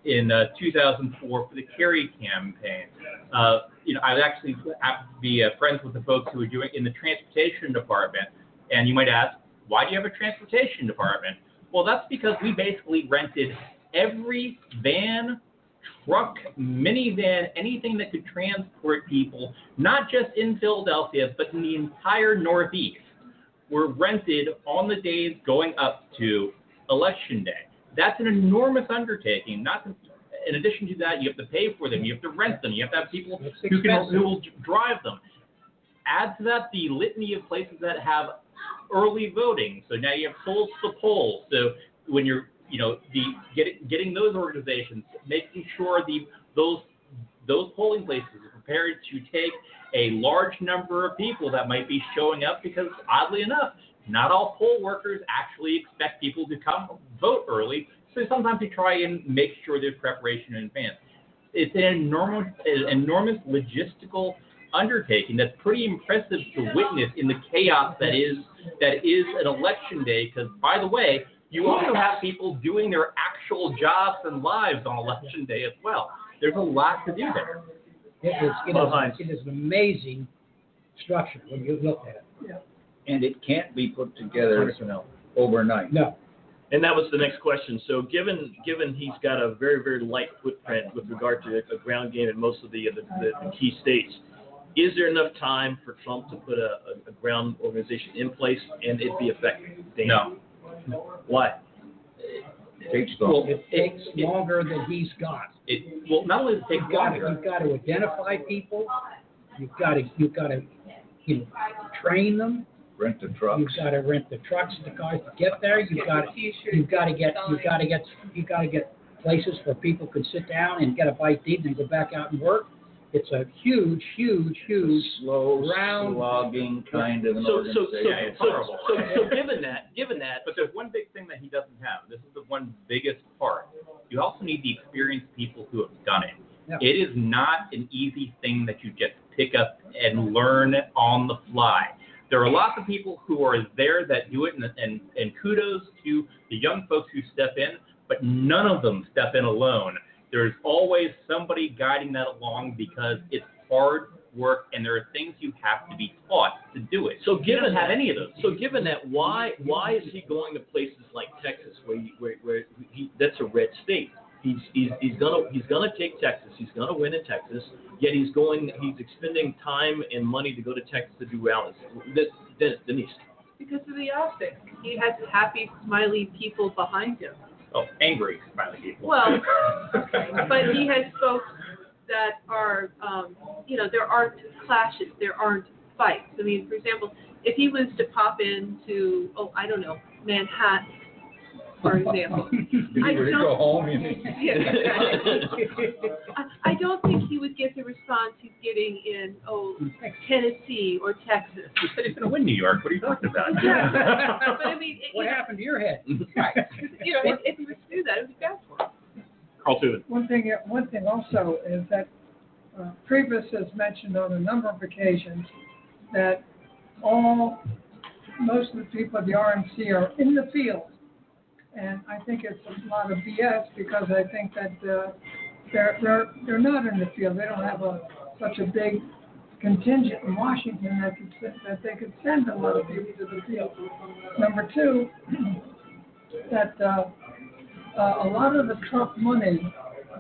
in uh, 2004 for the Kerry campaign, uh, you know, I actually happened to be uh, friends with the folks who were doing in the transportation department. And you might ask, why do you have a transportation department? Well, that's because we basically rented every van, truck, minivan, anything that could transport people, not just in Philadelphia, but in the entire Northeast, were rented on the days going up to Election Day. That's an enormous undertaking. Not to, in addition to that, you have to pay for them, you have to rent them, you have to have people who can who will drive them. Add to that the litany of places that have early voting. So now you have polls to polls. So when you're, you know, the getting getting those organizations, making sure the those those polling places are prepared to take a large number of people that might be showing up because, oddly enough, not all poll workers actually expect people to come vote early. So sometimes they try and make sure there's preparation in advance. It's an enormous, an enormous logistical undertaking that's pretty impressive to witness in the chaos that is that is an election day. Because by the way, you also have people doing their actual jobs and lives on election day as well. There's a lot to do there. It is, it Well, is, Heinz. it is an amazing structure when you look at it. Yeah. And it can't be put together overnight. No, And that was the next question. So given given he's got a very very light footprint with regard to a ground game in most of the the, the, the key states, is there enough time for Trump to put a, a, a ground organization in place and it be effective? Dan? No. Why? Takes Well, it takes longer than he's got. It well, not only does it take You've got to, longer. you've got to identify people. You've got to, you've got to, you know, train them. Rent the trucks. You've got to rent the trucks, the cars to get there. You've got, to, you've got to get, you've got to get, you've got to get places where people can sit down and get a bite to eat and then go back out and work. It's a huge, huge, huge. slow, round- slogging kind of an So so so organization. Yeah, it's so, horrible. so so given that given that But there's one big thing that he doesn't have. This is the one biggest part. You also need the experienced people who have done it. Yeah. It is not an easy thing that you just pick up and learn on the fly. There are lots of people who are there that do it, and, and, and kudos to the young folks who step in, but none of them step in alone. There's always somebody guiding that along because it's hard work and there are things you have to be taught to do it. So given doesn't have that, any of those. So given that, why why is he going to places like Texas, where he, where, where he, that's a red state? He's, he's he's gonna he's gonna take Texas. He's gonna win in Texas. Yet he's going he's expending time and money to go to Texas to do rallies. Dennis, Denise, Because of the optics. He has happy, smiley people behind him. Oh, angry smiley people. Well, but he has folks that are, um, you know, there aren't clashes, there aren't fights. I mean, for example, if he was to pop into, oh, I don't know, Manhattan, for example. If I you were to don't- go home, you mean? Yeah. I, I don't think he would get the response he's getting in, oh, Tennessee or Texas. You said he's going to win New York. What are you talking about? Yeah. But I mean, it, What you know, happened to your head? you know, if, if he was to do that, it would be bad for him. Carl Tubin. One thing, one thing also is that uh, Priebus has mentioned on a number of occasions that all, most of the people at the RNC are in the field. And I think it's a lot of BS because I think that uh, they're, they're, they're not in the field. They don't have a, such a big contingent in Washington that could, that they could send a lot of people to the field. Number two, that uh, uh, a lot of the Trump money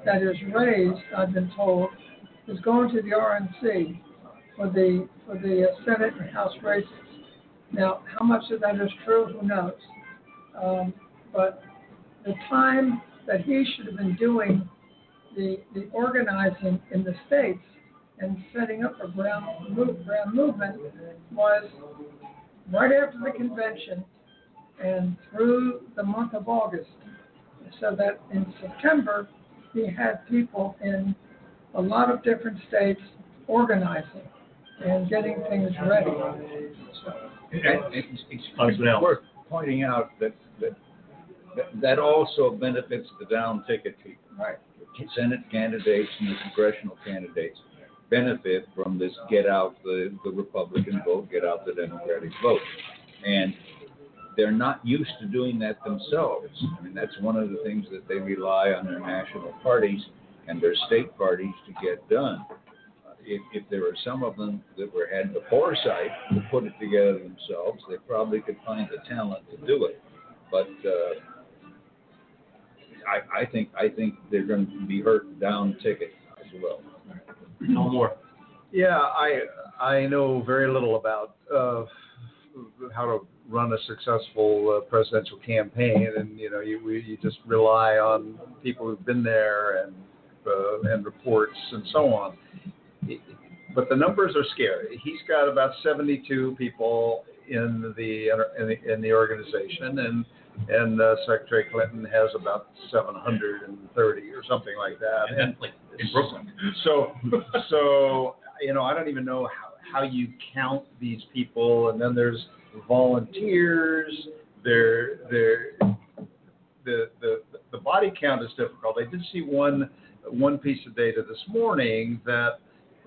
that is raised, I've been told, is going to the RNC for the for the uh, Senate and House races. Now, how much of that is true, who knows? Um, but the time that he should have been doing the the organizing in the states and setting up a ground move, ground movement was right after the convention and through the month of August so that in September, he had people in a lot of different states organizing and getting things ready. So, It's, it's Congressman worth pointing out that, that, that- also benefits the down ticket people. right. The Senate candidates and the congressional candidates benefit from this get out the, the Republican vote, get out the Democratic vote. And they're not used to doing that themselves. I mean, that's one of the things that they rely on their national parties and their state parties to get done. Uh, If, if there were some of them that were had the foresight to put it together themselves, they probably could find the talent to do it. But uh, I, I think I think they're going to be hurt down ticket as well. No more. Yeah, I I know very little about uh, how to run a successful uh, presidential campaign, and you know, you we, you just rely on people who've been there and uh, and reports and so on. But the numbers are scary. He's got about 72 people in the in the, in the organization, and and uh, Secretary Clinton has about 730 or something like that. And that's like in Brooklyn. So, so you know, I don't even know how, how you count these people, and then there's volunteers. There, there, the the the body count is difficult. I did see one one piece of data this morning that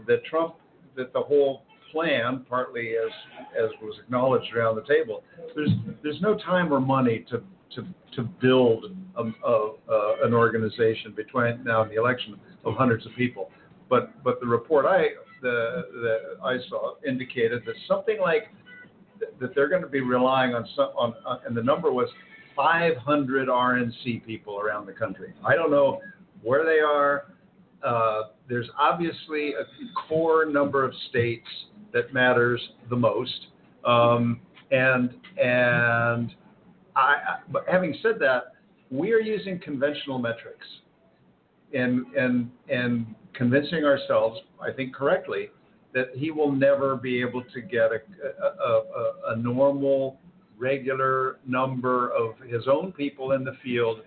that Trump that the whole plan, partly as as was acknowledged around the table, there's there's no time or money to to to build a, a, a, an organization between now and the election of hundreds of people. But but the report I the that I saw indicated that something like that they're going to be relying on some on, and the number was 500 RNC people around the country. I don't know where they are. Uh, there's obviously a core number of states that matters the most, um, and and I, but having said that, we are using conventional metrics, and and and convincing ourselves, I think correctly, that he will never be able to get a, a, a, a normal, regular number of his own people in the field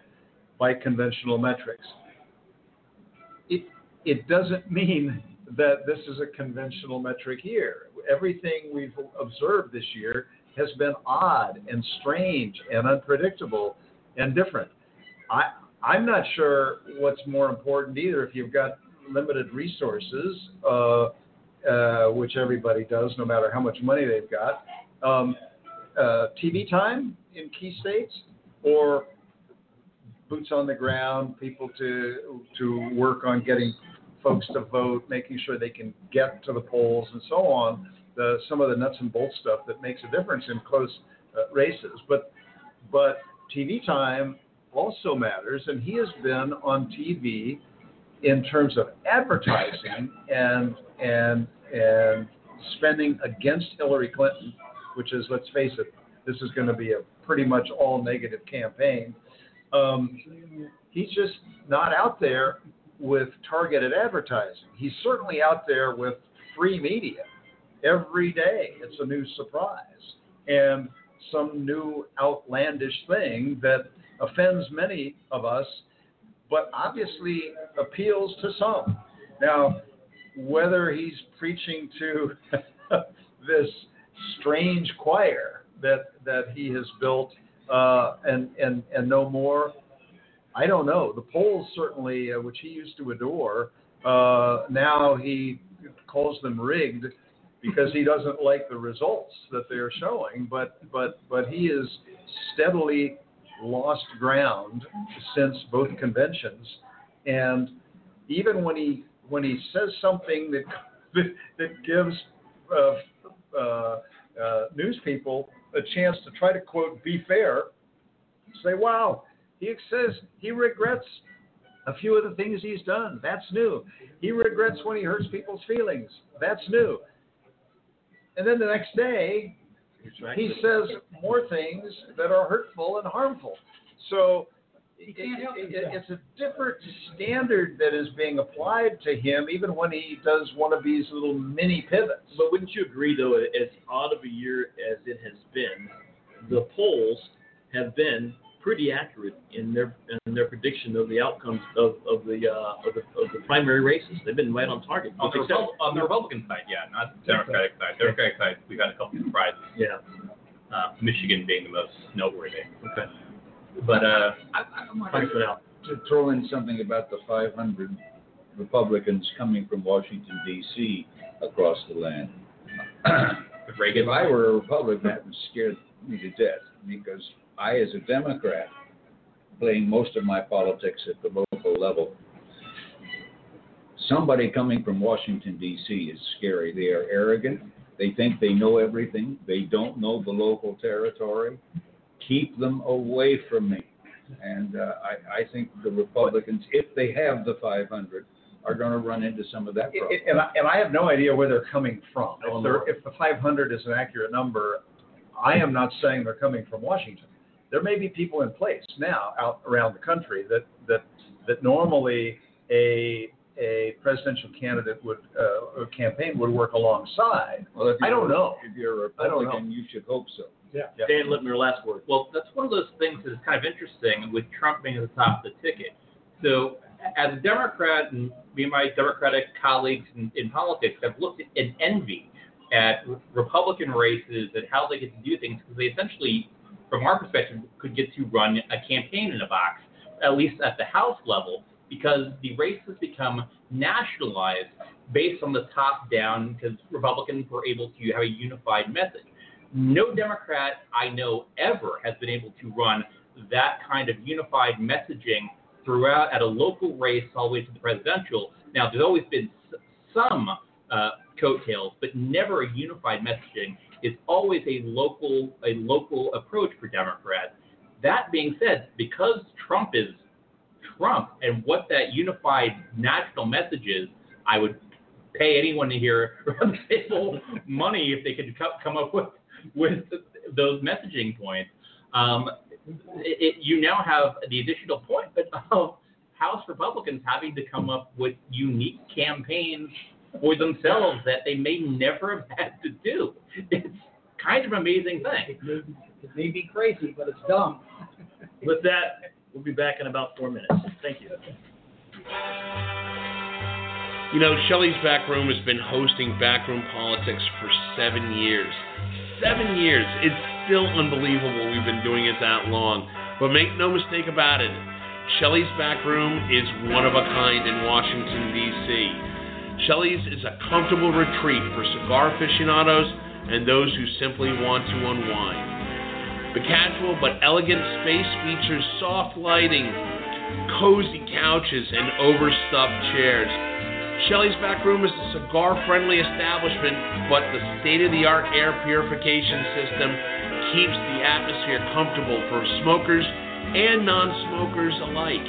by conventional metrics. It it doesn't mean that this is a conventional metric year. Everything we've observed this year has been odd and strange and unpredictable and different. I, I'm not sure what's more important either if you've got limited resources, uh, uh, which everybody does no matter how much money they've got, um, uh, TV time in key states, or boots on the ground, people to to work on getting folks to vote, making sure they can get to the polls, and so on. The, some of the nuts and bolts stuff that makes a difference in close uh, races. But but TV time also matters, and he has been on TV in terms of advertising and and and spending against Hillary Clinton, which is let's face it, this is going to be a pretty much all negative campaign. Um, he's just not out there with targeted advertising. He's certainly out there with free media. Every day it's a new surprise and some new outlandish thing that offends many of us, but obviously appeals to some. Now, whether he's preaching to this strange choir that that he has built uh, and and and no more, I don't know. The polls certainly, uh, which he used to adore, uh, now he calls them rigged because he doesn't like the results that they're showing. But but but he has steadily lost ground since both conventions, and even when he when he says something that that, that gives uh, uh, uh, news people a chance to try to quote "be fair," say, "Wow." He says he regrets a few of the things he's done. That's new. He regrets when he hurts people's feelings. That's new. And then the next day, he says more things that are hurtful and harmful. So it, it, it, it's a different standard that is being applied to him, even when he does one of these little mini pivots. But wouldn't you agree, though, as odd of a year as it has been, the polls have been pretty accurate in their in their prediction of the outcomes of, of the uh, of the of the primary races. They've been right on target. On the, Repub- on the Republican side, yeah, not the Democratic side. Democratic side, we've had a couple surprises. Yeah. Uh, Michigan being the most noteworthy. Okay. But uh, I, I want Thanks for that. to throw in something about the 500 Republicans coming from Washington D.C. across the land. if Reagan, If I were a Republican, that would scare me to death because I, as a Democrat, playing most of my politics at the local level, somebody coming from Washington, D.C. is scary. They are arrogant. They think they know everything. They don't know the local territory. Keep them away from me. And uh, I, I think the Republicans, if they have the 500, are going to run into some of that problem. And I, and I have no idea where they're coming from. If, if the 500 is an accurate number, I am not saying they're coming from Washington. There may be people in place now out around the country that that that normally a a presidential candidate would uh, or campaign would work alongside. Well, I don't you're- know. If you're a I don't know. Republican, you should hope so. Yeah. Dan Lipner, last word. Well, that's one of those things that's kind of interesting with Trump being at the top of the ticket. So, as a Democrat, and me and my Democratic colleagues in, in politics have looked at in envy at Republican races and how they get to do things because they essentially, from our perspective, could get to run a campaign in a box, at least at the House level, because the race has become nationalized based on the top down because Republicans were able to have a unified message. No Democrat I know ever has been able to run that kind of unified messaging throughout at a local race all the way to the presidential. Now, there's always been some uh, coattails, but never a unified messaging. It's always a local a local approach for Democrats. That being said, because Trump is Trump and what that unified national message is, I would pay anyone to hear around the table money if they could come up with with those messaging points. Um, it, it, you now have the additional point of House Republicans having to come up with unique campaigns for themselves that they may never have had to do. Kind of amazing thing. It may, it may be crazy, but it's dumb. With that, we'll be back in about four minutes. Thank you. You know, Shelley's Back Room has been hosting Backroom Politics for seven years. Seven years. It's still unbelievable we've been doing it that long. But make no mistake about it, Shelley's Back Room is one of a kind in Washington, D.C. Shelley's is a comfortable retreat for cigar aficionados and those who simply want to unwind. The casual but elegant space features soft lighting, cozy couches, and overstuffed chairs. Shelley's Back Room is a cigar friendly establishment, but the state of the art air purification system keeps the atmosphere comfortable for smokers and non smokers alike.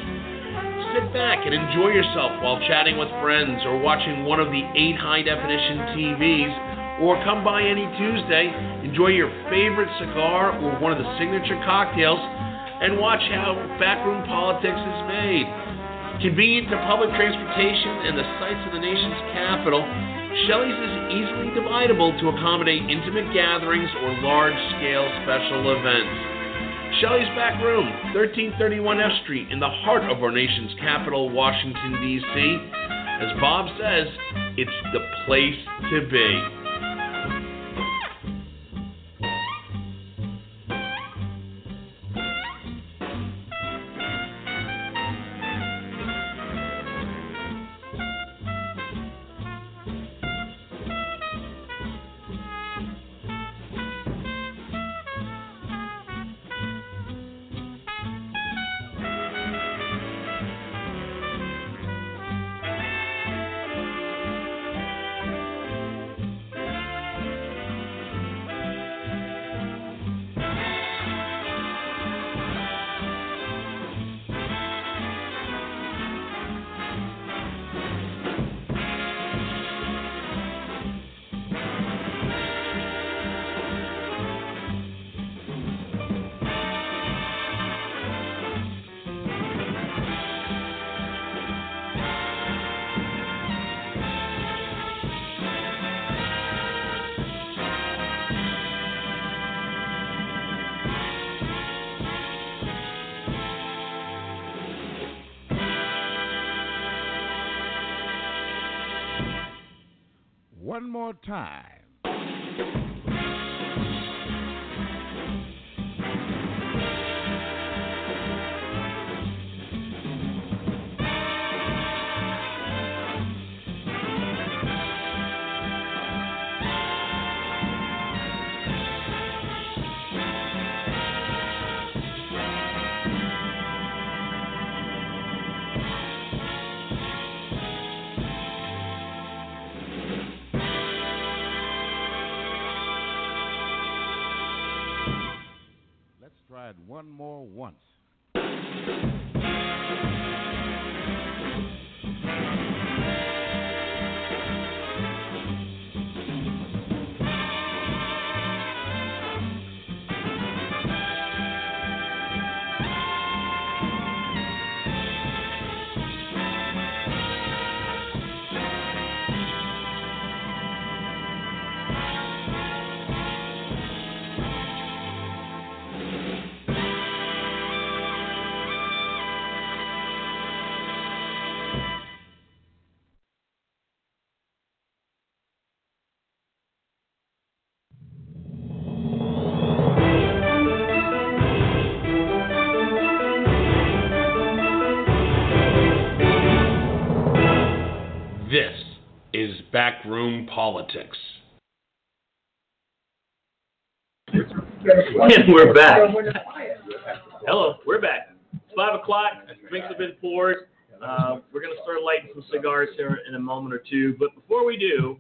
Sit back and enjoy yourself while chatting with friends or watching one of the eight high definition TVs, or come by any Tuesday, enjoy your favorite cigar or one of the signature cocktails, and watch how backroom politics is made. Convenient to public transportation and the sights of the nation's capital, Shelley's is easily dividable to accommodate intimate gatherings or large scale special events. Shelley's Back Room, 1331 F Street, in the heart of our nation's capital, Washington, D.C. As Bob says, it's the place to be. One Politics. And we're back. So when it's quiet, Hello, we're back. It's five o'clock. Drinks have been poured. Uh, we're gonna start lighting some cigars here in a moment or two. But before we do,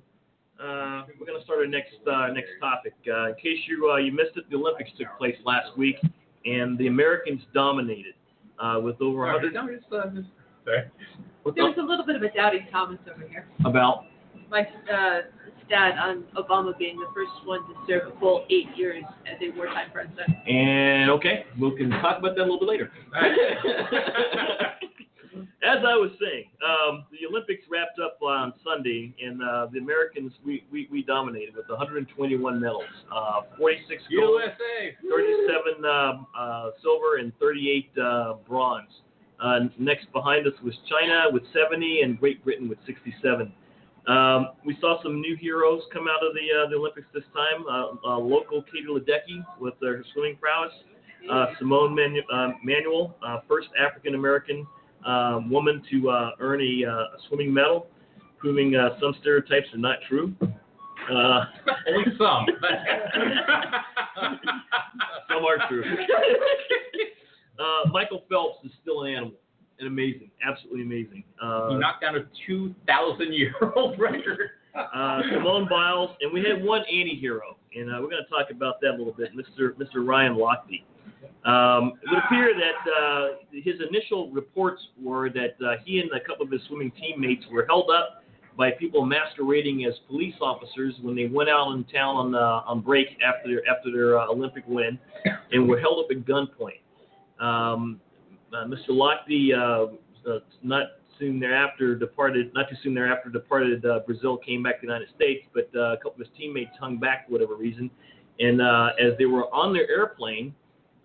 uh, we're gonna start our next uh, next topic. Uh, in case you uh, you missed it, the Olympics took place last week, and the Americans dominated uh, with over 100. No, just, uh, just, Sorry. What There was a little bit of a doubting Thomas over here. about My uh, stat on Obama being the first one to serve a full eight years as a wartime president. And okay, we can talk about that a little bit later. As I was saying, um, the Olympics wrapped up on Sunday, and uh, the Americans we, we, we dominated with 121 medals, uh, 46 gold, USA. 37 um, uh, silver, and 38 uh, bronze. Uh, next behind us was China with 70, and Great Britain with 67. Um, we saw some new heroes come out of the uh, the Olympics this time. Uh, uh, local Katie Ledecky with her swimming prowess. Uh, Simone Manu- uh, Manuel, uh, first African American uh, woman to uh, earn a, uh, a swimming medal, proving uh, some stereotypes are not true. Uh, Only some. some are true. uh, Michael Phelps is still an animal, and amazing, absolutely amazing. Uh, he knocked down a 2,000 year old record. uh, Simone Biles, and we had one anti-hero, and uh, we're going to talk about that a little bit, Mr. Mr. Ryan Lochte. Um, it would appear that uh, his initial reports were that uh, he and a couple of his swimming teammates were held up by people masquerading as police officers when they went out in town on uh, on break after their after their uh, Olympic win, and were held up at gunpoint. Um, uh, Mr. Lochte, uh, uh, not soon thereafter departed, not too soon thereafter departed uh, Brazil, came back to the United States, but uh, a couple of his teammates hung back for whatever reason. And uh, as they were on their airplane,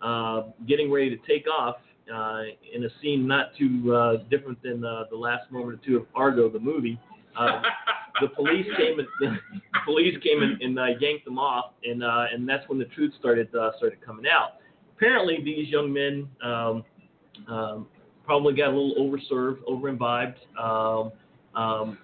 uh, getting ready to take off, uh, in a scene not too uh, different than uh, the last moment or two of Argo, the movie, uh, the police came and the police came and, and uh, yanked them off, and uh, and that's when the truth started uh, started coming out. Apparently, these young men um, um, probably got a little overserved, over imbibed, um, um,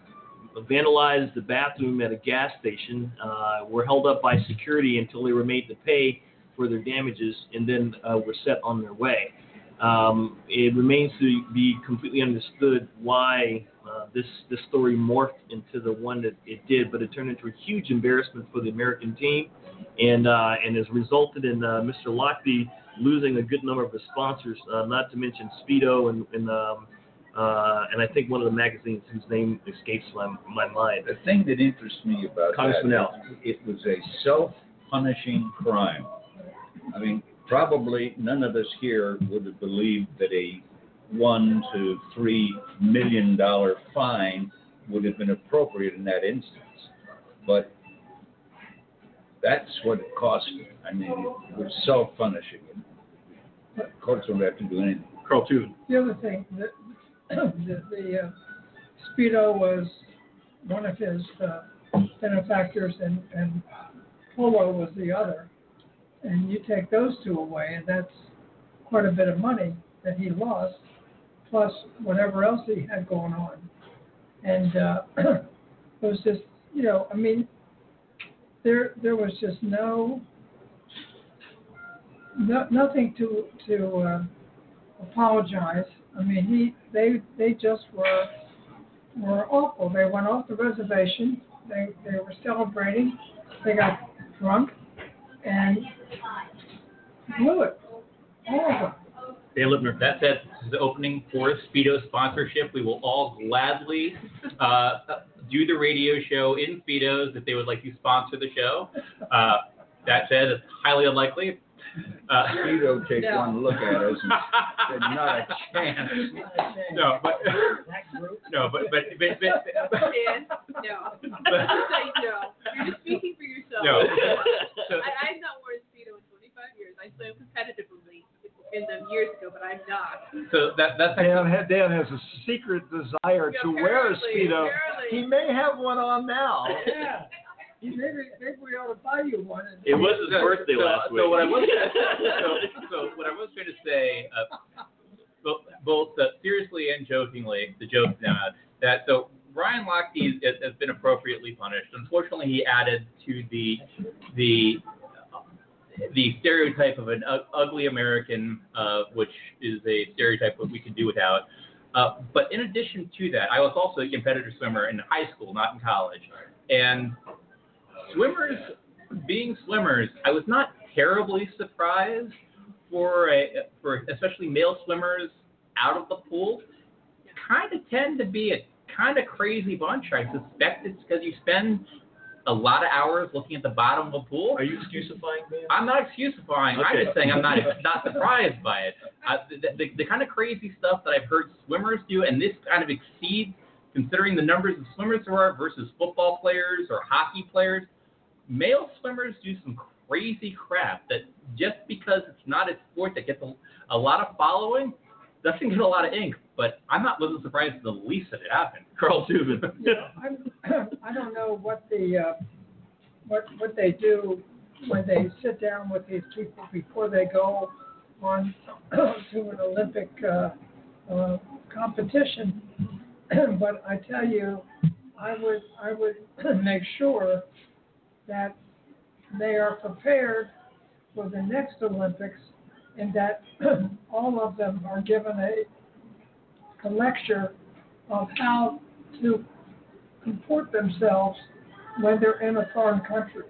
vandalized the bathroom at a gas station, uh, were held up by security until they were made to pay for their damages, and then uh, were set on their way. Um, it remains to be completely understood why uh, this this story morphed into the one that it did, but it turned into a huge embarrassment for the American team, and uh, and has resulted in uh, Mr. Lochte losing a good number of his sponsors, uh, not to mention Speedo and and, um, uh, and I think one of the magazines whose name escapes my my mind. The thing that interests me about Congressman that, it was a self-punishing crime. I mean, probably none of us here would have believed that a one to three million dollar fine would have been appropriate in that instance. But that's what it cost. him. I mean, it was self-punishing. Courts don't have to do anything. Carl Tune. the other thing, the, the, the uh, Speedo was one of his uh, benefactors and, and Polo was the other. And you take those two away, and that's quite a bit of money that he lost, plus whatever else he had going on. And uh, it was just, you know, I mean, there there was just no, no nothing to to uh, apologize. I mean, he they they just were were awful. They went off the reservation. They they were celebrating. They got drunk and blew it. All of them. Dan Lipner. That said, this is the opening for Speedo sponsorship. We will all gladly uh, do the radio show in Speedos if they would like to sponsor the show. Uh, that said, it's highly unlikely. Uh, Speedo take No. one look at us and said, not a chance. no, but no, but but but, but, Dan, no. Say no. You're just speaking for yourself. no. So, I, I've not worn Speedo in 25 years. I swam competitively in them years ago, but I'm not. so that that's Dan, ha- Dan has a secret desire to wear a Apparently, speedo. apparently. He may have one on now. Yeah. Maybe maybe we ought to buy you one. It was his birthday so- last week. So what I was so, so what I was trying to say, uh, both, both uh, seriously and jokingly, the joke uh, that so Ryan Lochte has, has been appropriately punished. Unfortunately, he added to the the the stereotype of an u- ugly American, uh, which is a stereotype that we could do without. Uh, but in addition to that, I was also a competitive swimmer in high school, not in college. And swimmers, being swimmers, I was not terribly surprised for a, for especially male swimmers out of the pool. Kind of tend to be a kind of crazy bunch. I suspect it's because you spend a lot of hours looking at the bottom of a pool. Are you excusifying me? I'm not excusifying. I'm just saying I'm not not surprised by it. Uh, the, the, the kind of crazy stuff that I've heard swimmers do, and this kind of exceeds, considering the numbers of swimmers there are versus football players or hockey players. Male swimmers do some crazy crap that just because it's not a sport that gets a, a lot of following, doesn't get a lot of ink. But I'm not wasn't surprised the least that it happened. Carl Tubin. I'm, I don't know what the, uh, what, what they do when they sit down with these people before they go on to an Olympic, uh, uh, competition. But I tell you, I would, I would make sure that they are prepared for the next Olympics and that all of them are given a, a lecture of how to comport themselves when they're in a foreign country.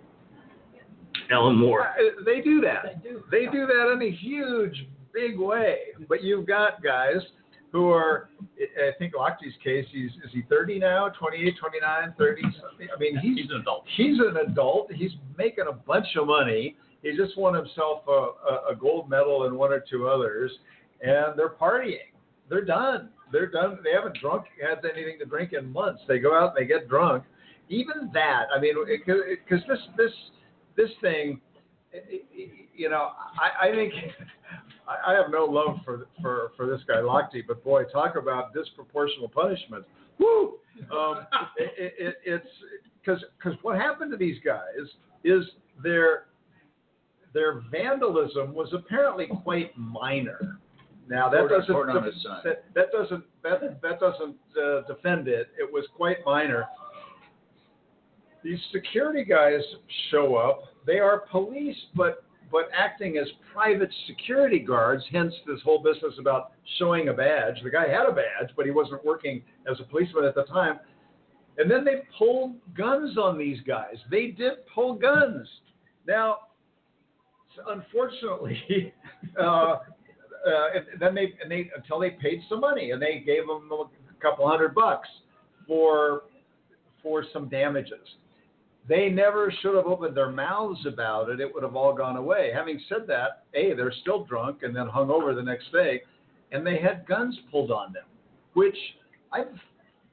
Alan Moore. Uh, They do that. They do. They do that in a huge, big way. But you've got guys who are, I I think Lochte's case, he's is he 30 now, 28, 29, 30 something. I mean, he's He's an adult. he's an adult. He's making a bunch of money. He just won himself a, a, a gold medal and one or two others, and they're partying. They're done. They're done. They haven't drunk had anything to drink in months. They go out and they get drunk. Even that, I mean, because this this this thing, you know, I, I think I I have no love for for for this guy Lochte, but boy, talk about disproportional punishment. Woo! Um, it, it, it's because because what happened to these guys is their their vandalism was apparently quite minor. Now that doesn't that, that doesn't that that doesn't uh, defend it. It was quite minor. These security guys show up. They are police, but but acting as private security guards. Hence this whole business about showing a badge. The guy had a badge, but he wasn't working as a policeman at the time. And then they pulled guns on these guys. They did pull guns. Now, unfortunately, uh, uh, and then they and they until they paid some money and they gave them a couple hundred bucks for for some damages. They never should have opened their mouths about it. It would have all gone away. Having said that, a they're still drunk and then hung over the next day, and they had guns pulled on them, which I've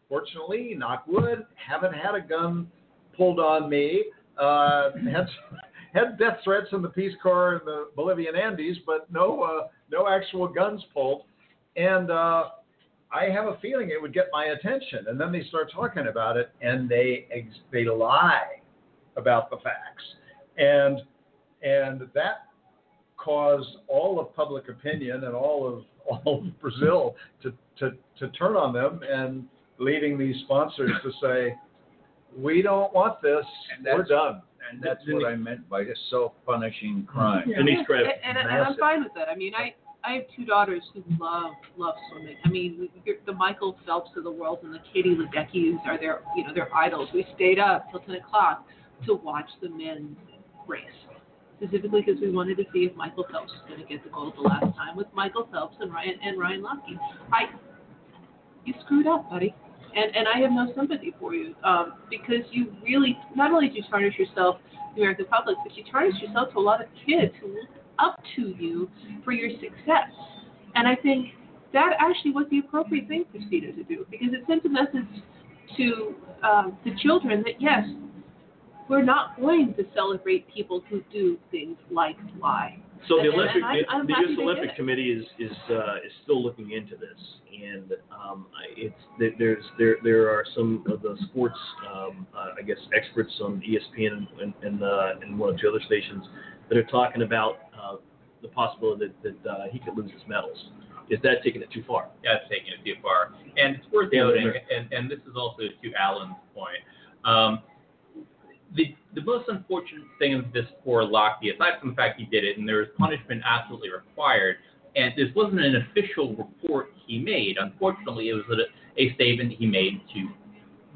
fortunately, knock wood, haven't had a gun pulled on me. Uh, had had death threats in the Peace Corps in the Bolivian Andes, but no uh, no actual guns pulled. And uh, I have a feeling it would get my attention. And then they start talking about it, and they they lie about the facts, and and that caused all of public opinion and all of all of Brazil to to to turn on them and leading these sponsors to say, we don't want this, And we're done. And that's what I meant by a self-punishing crime. Denise Craig. And, and, and I'm fine with that. I mean, I, I have two daughters who love, love swimming. I mean, the Michael Phelps of the world and the Katie Ledeckis are their, you know, their idols. We stayed up till 10 o'clock to watch the men's race. Specifically because we wanted to see if Michael Phelps was going to get the gold the last time with Michael Phelps and Ryan and Ryan Lochte. I, you screwed up, buddy. And and I have no sympathy for you um, because you really not only do you tarnish yourself, the American public, but you tarnish yourself to a lot of kids who look up to you for your success. And I think that actually was the appropriate thing for Speedo to do because it sent a message to um, the children that yes, we're not going to celebrate people who do things like lie. So the And- and Olympic, I'm- I'm the, happy U.S. they Olympic it. Committee is is uh, is still looking into this, and um, I- it's there- there's there there are some of the sports, um, uh, I guess, experts on ESPN and and, uh, and one or two other stations that are talking about uh, the possibility that, that uh, he could lose his medals. Is that taking it too far? That's taking it too far. And it's worth Yeah, noting, and, and this is also to Alan's point, um, the, the most unfortunate thing of this poor Lochte, aside from the fact he did it, and there was punishment absolutely required, and this wasn't an official report he made. Unfortunately, it was a, a statement he made to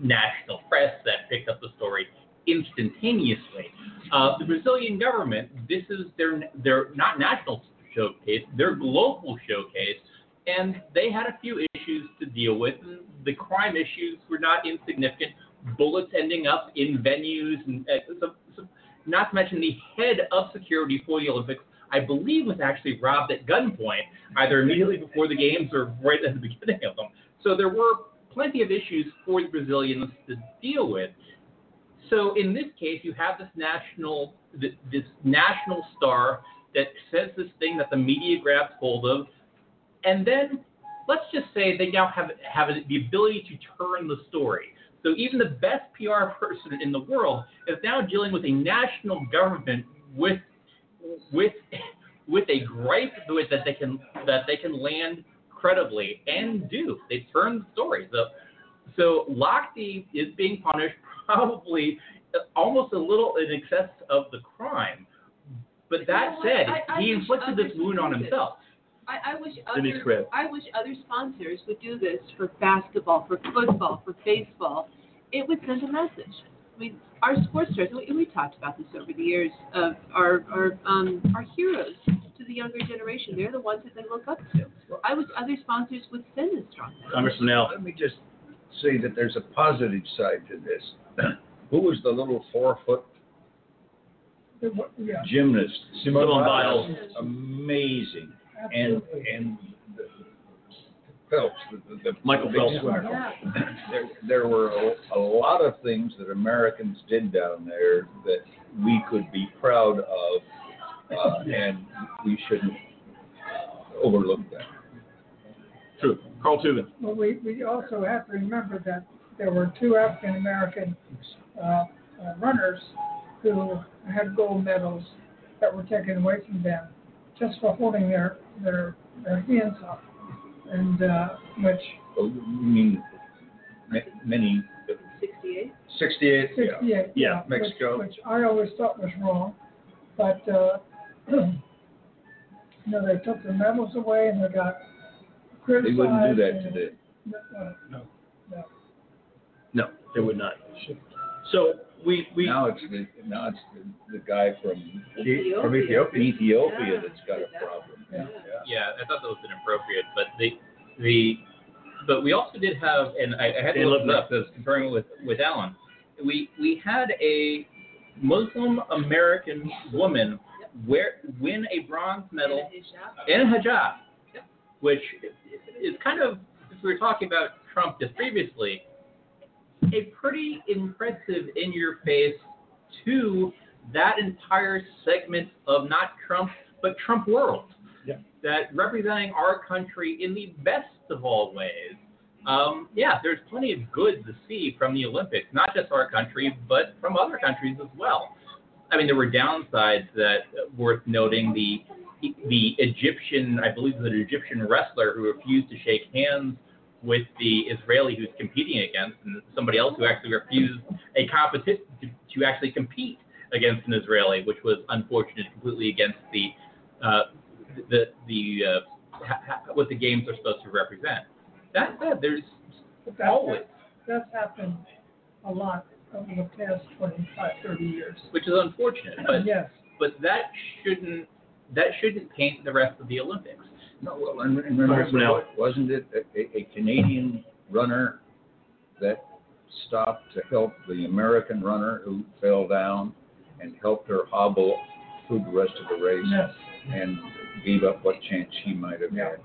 national press that picked up the story instantaneously. Uh, the Brazilian government, this is their their not national showcase, their global showcase, and they had a few issues to deal with. And the crime issues were not insignificant. Bullets ending up in venues, and uh, so, so, not to mention the head of security for the Olympics, I believe, was actually robbed at gunpoint, either immediately before the games or right at the beginning of them. So there were plenty of issues for the Brazilians to deal with. So in this case, you have this national this national star that says this thing that the media grabs hold of, and then let's just say they now have have the ability to turn the story. So even the best PR person in the world is now dealing with a national government with with with a gripe that they can that they can land credibly and do. They turn the story. So so Lochte is being punished probably almost a little in excess of the crime. But that You know said, I- I he inflicted this wound on himself. I, I wish Denise other Crabb. I wish other sponsors would do this for basketball, for football, for baseball. It would send a message. I mean, our sports stars. We, we talked about this over the years. Of our our um our heroes to the younger generation. They're the ones that they look up to. I wish other sponsors would send a strong message. Congressman Al. Let me just say that there's a positive side to this. Who was the little four-foot Yeah, gymnast? Simone Biles. Amazing. And, and the- Phelps, the, the. the Michael big Phelps. swimmer. There, there were a, a lot of things that Americans did down there that we could be proud of, uh, and we shouldn't overlook that. True. Carl Tubin. Well, we, we also have to remember that there were two African American uh, uh, runners who had gold medals that were taken away from them just for holding their their, their hands up, and uh, which Oh, you mean ma- many, 68. sixty-eight? 68, Yeah, which- Mexico. which, I always thought was wrong, but uh, you know they took the medals away and they got They wouldn't do that and- today. uh, No. no. No, they would not. So we we Now it's the, now it's the, the guy from Ethiopia. from Ethiopia, Ethiopia Yeah. that's got a problem. Yeah. Yeah, I thought that was inappropriate, but the the but we also did have, and I, I had to look it up. I was comparing with with Alan. We we had a Muslim American woman wear win a bronze medal in a hijab, which is kind of since we were talking about Trump just previously, a pretty impressive in your face to that entire segment of not Trump but Trump world. Yeah. That representing our country in the best of all ways. Um, yeah, there's plenty of good to see from the Olympics, not just our country, but from other countries as well. I mean, there were downsides that uh, worth noting. The the Egyptian, I believe, an Egyptian wrestler who refused to shake hands with the Israeli who's competing against, and somebody else who actually refused a competition to, to actually compete against an Israeli, which was unfortunate, completely against the uh, the the uh, ha- ha- what the games are supposed to represent. That said, there's But that- always, That's happened a lot over the past 25, 30 years. which is unfortunate, but Yes, but that shouldn't that shouldn't paint the rest of the Olympics. No, well, and and remember, Congressman Al. wasn't it a, a- a Canadian runner that stopped to help the American runner who fell down and helped her hobble through the rest of the race yes. and gave up what chance she might have had?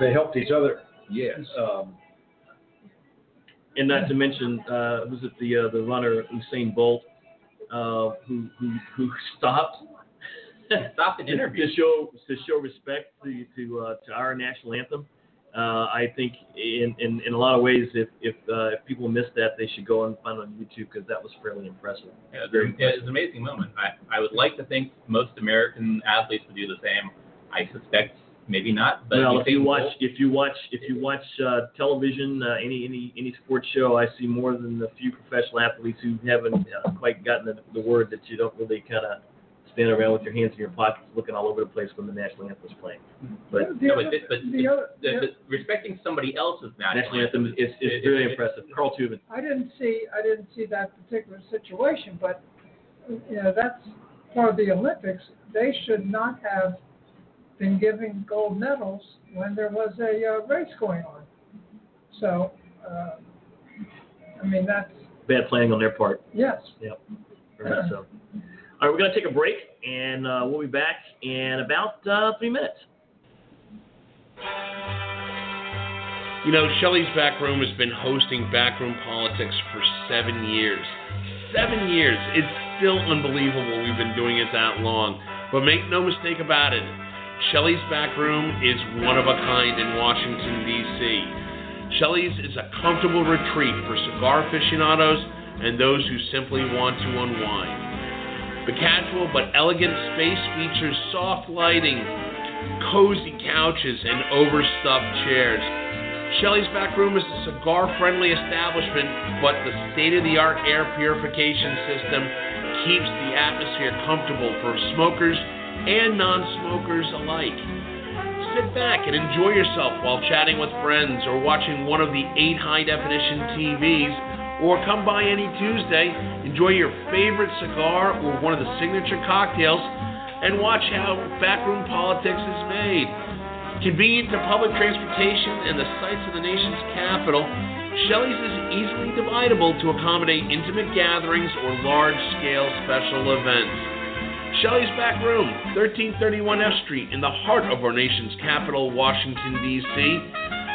They helped each other. Yes. Um, and not to mention, uh, was it the uh, the runner Usain Bolt, uh, who who who stopped Stop an interview. to show to show respect to to uh, to our national anthem. Uh, I think in, in, in a lot of ways, if if, uh, if people missed that, they should go and find it on YouTube because that was fairly impressive. Yeah, it's, it's an amazing moment. I, I would like to think most American athletes would do the same. I suspect maybe not. But well, if you watch, if you watch, if you watch uh, television, uh, any any any sports show, I see more than a few professional athletes who haven't uh, quite gotten the, the word that you don't really kind of stand around with your hands in your pockets, looking all over the place when the national anthem is playing. But The no, other- but, but, the other- the, the- the, respecting somebody else's national, national anthem is, is It- very it- impressive. Carl Tubin. I didn't see, I didn't see that particular situation, but, you know, that's part of the Olympics. They should not have been giving gold medals when there was a uh, race going on. So, uh, I mean, that's, Bad planning on their part. yes. Yep. Very much so. All right, we're going to take a break, and uh, we'll be back in about uh, three minutes. You know, Shelley's Back Room has been hosting Backroom Politics for seven years. Seven years. It's still unbelievable we've been doing it that long. But make no mistake about it, Shelley's Back Room is one of a kind in Washington, D.C. Shelley's is a comfortable retreat for cigar aficionados and those who simply want to unwind. The casual but elegant space features soft lighting, cozy couches, and overstuffed chairs. Shelley's Back Room is a cigar friendly establishment, but the state of the art air purification system keeps the atmosphere comfortable for smokers and non smokers alike. Sit back and enjoy yourself while chatting with friends or watching one of the eight high definition TVs, or come by any Tuesday, enjoy your favorite cigar or one of the signature cocktails, and watch how backroom politics is made. Convenient to public transportation and the sights of the nation's capital, Shelley's is easily dividable to accommodate intimate gatherings or large scale special events. Shelley's Back Room, 1331 F Street, in the heart of our nation's capital, Washington, D.C.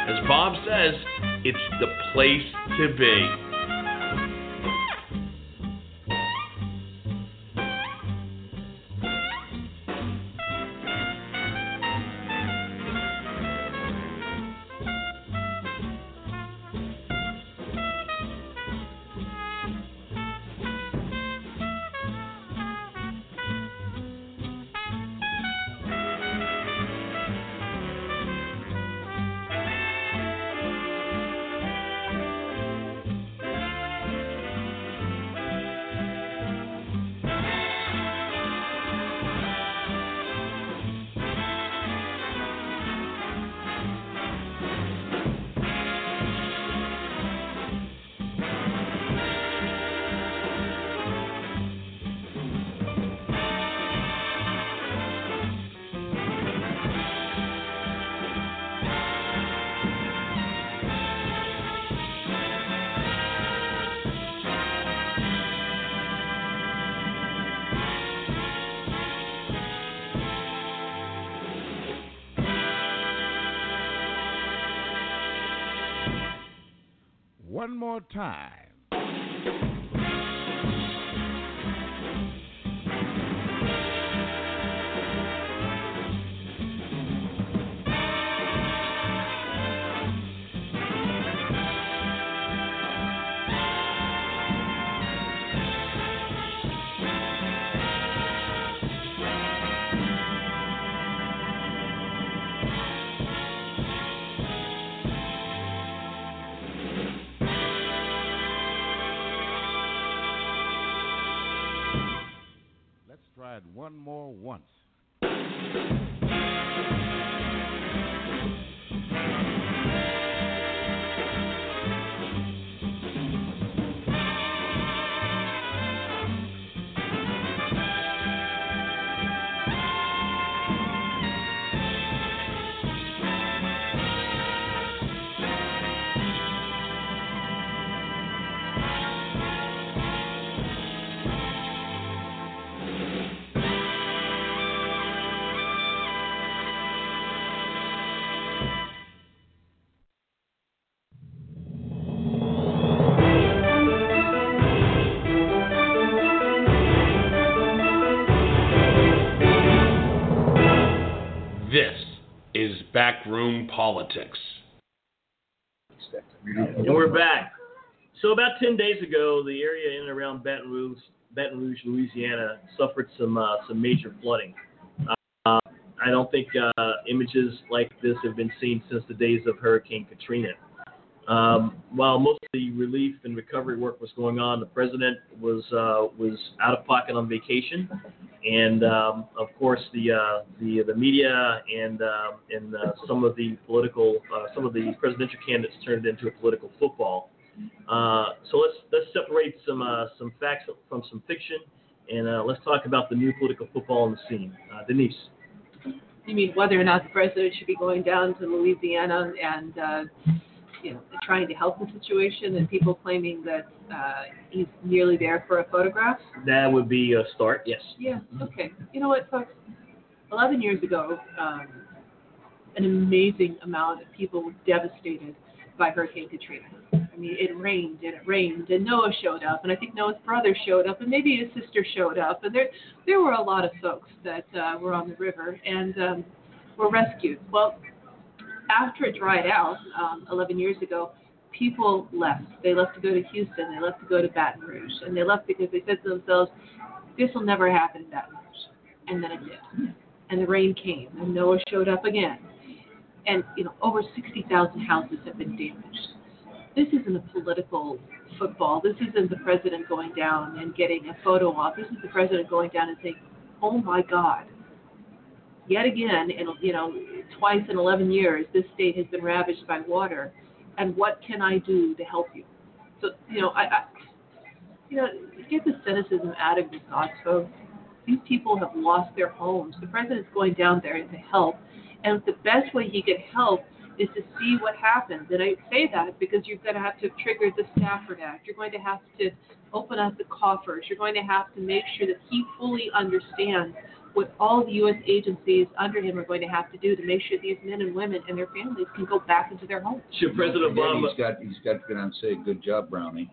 As Bob says, it's the place to be. Time. Backroom Politics. And we're back. So about 10 days ago, the area in and around Baton Rouge, Baton Rouge, Louisiana, suffered some uh, some major flooding. Uh, I don't think uh, images like this have been seen since the days of Hurricane Katrina. Um, while most of the relief and recovery work was going on, the president was uh, was out of pocket on vacation, and um, of course the uh, the the media and uh, and uh, some of the political uh, some of the presidential candidates turned it into a political football. Uh, so let's let's separate some some facts from some fiction, and let's talk about the new political football on the scene. Denise. You mean whether or not the president should be going down to Louisiana and, you know, trying to help the situation, and people claiming that uh, he's merely there for a photograph? That would be a start. Yes. Yeah. Okay. You know what, folks? Eleven years ago, um, an amazing amount of people were devastated by Hurricane Katrina. I mean, it rained and it rained, and Noah showed up, and I think Noah's brother showed up, and maybe his sister showed up, and there there were a lot of folks that uh, were on the river and um, were rescued. Well, after it dried out um, 11 years ago, people left. They left to go to Houston, they left to go to Baton Rouge, and they left because they said to themselves, "This will never happen in Baton Rouge," and then it did. And the rain came, and Noah showed up again, and you know over 60,000 houses have been damaged this isn't a political football. This isn't the president going down and getting a photo op. This is the president going down and saying, "Oh my God." Yet again, in you know, twice in 11 years, this state has been ravaged by water, and what can I do to help you? So, you know, I, I you know, get the cynicism out of your thoughts, folks. These people have lost their homes. The president's going down there to help, and the best way he can help is to see what happens. And I say that because you're going to have to trigger the Stafford Act. You're going to have to open up the coffers. You're going to have to make sure that he fully understands what all the U.S. agencies under him are going to have to do to make sure these men and women and their families can go back into their homes. Should President And Obama He's got, he's got to get on and say, good job, Brownie.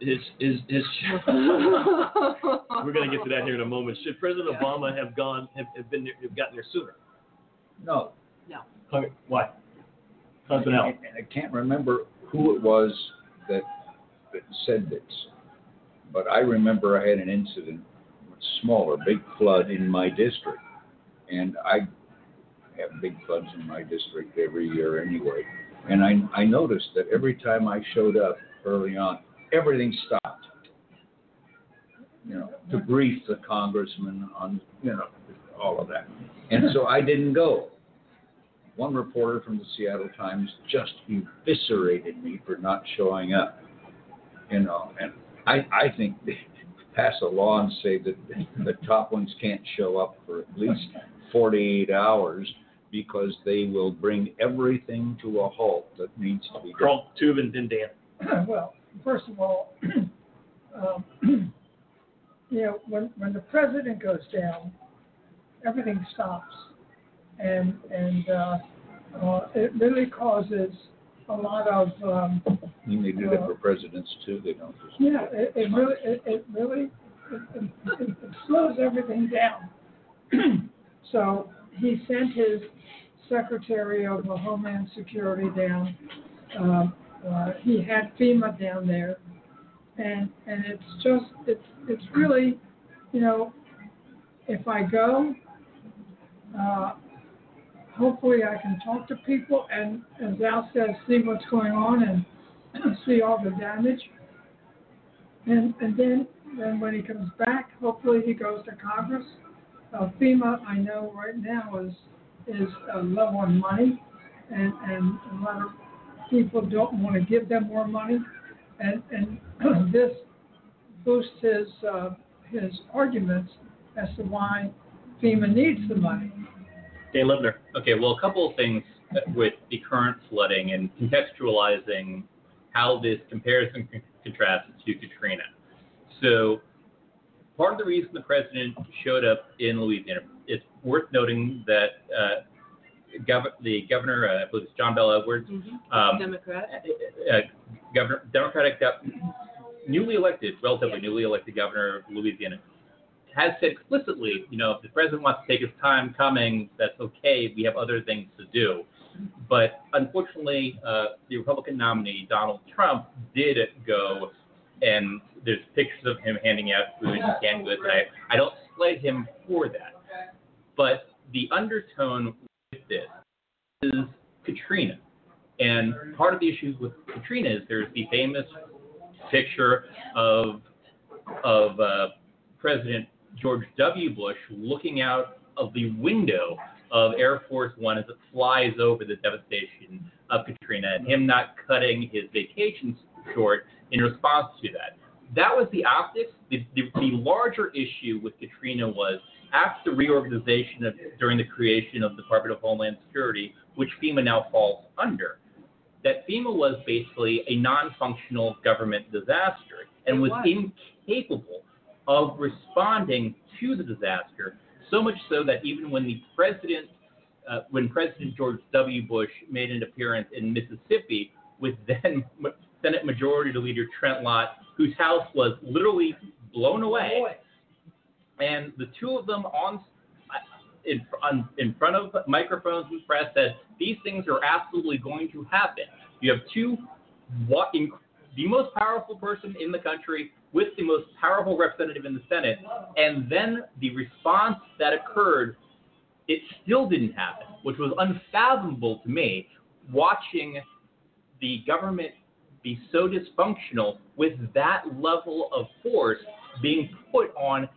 his his his we're going to get to that here in a moment. Should President Yeah. Obama have gone have, have been there, have gotten there sooner? No. No. Why? Something else. And I can't remember who it was that, that said this, but I remember I had an incident, smaller, big flood in my district. And I have big floods in my district every year anyway. And I, I noticed that every time I showed up early on, everything stopped. You know, to brief the congressman on, you know, all of that. And so I didn't go one reporter from the Seattle Times just eviscerated me for not showing up. You know, and I I think pass a law and say that the top ones can't show up for at least 48 hours because they will bring everything to a halt that needs to be done. Carl Tube and then Dan. Well, first of all, um, you know, when, when the president goes down, everything stops. And, and, uh, uh, it really causes a lot of, um, mean, they do that for presidents too. They don't just. yeah, it, it really, it, it really, it, it, it slows everything down. so he sent his secretary of Homeland Security down. Um, uh, he had FEMA down there, and and it's just it's it's really, you know, if I go, uh, hopefully I can talk to people and, as Al says, see what's going on and see all the damage. And and then then when he comes back, hopefully he goes to Congress. Uh, FEMA, I know right now is is uh, low on money, and and a lot of people don't want to give them more money, and and this boosts his uh, his arguments as to why FEMA needs the money. Dan Lipner. Okay, well, a couple of things with the current flooding and contextualizing how this compares and contrasts to Katrina. So, part of the reason the president showed up in Louisiana, it's worth noting that uh, gov- the governor, uh, I believe it's John Bell Edwards, um, Democrat. uh, governor, Democratic, newly elected, relatively newly elected governor of Louisiana, has said explicitly, you know, if the president wants to take his time coming, that's okay. We have other things to do. But unfortunately, uh, the Republican nominee, Donald Trump, did go, and there's pictures of him handing out food and canned goods. I, I don't slight him for that. But the undertone with this is Katrina. And part of the issue with Katrina is there's the famous picture of of uh, President George W. Bush looking out of the window of Air Force One as it flies over the devastation of Katrina, and him not cutting his vacation short in response to that. That was the optics. The, the, the larger issue with Katrina was after the reorganization of, during the creation of the Department of Homeland Security, which FEMA now falls under, that FEMA was basically a non-functional government disaster and was incapable of responding to the disaster. So much so that even when the president, uh, when President George W. Bush made an appearance in Mississippi with then Senate Majority Leader Trent Lott, whose house was literally blown away, and the two of them on in, on, in front of microphones and press said these things are absolutely going to happen. You have two, what, the most powerful person in the country with the most powerful representative in the Senate, and then the response that occurred, it still didn't happen, which was unfathomable to me. Watching the government be so dysfunctional with that level of force being put on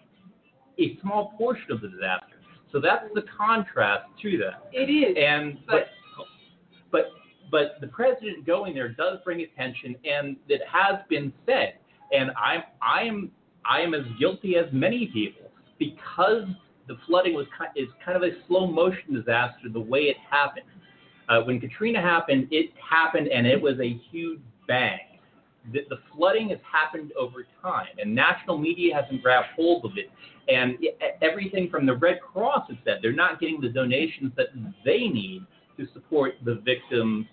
a small portion of the disaster. So that's the contrast to that. It is. And but but but the president going there does bring attention, and it has been said, and I'm I'm I am as guilty as many people because the flooding was is kind of a slow motion disaster the way it happened. Uh, when Katrina happened, it happened and it was a huge bang. The, the flooding has happened over time, and national media hasn't grabbed hold of it. And it, everything from the Red Cross has said they're not getting the donations that they need to support the victims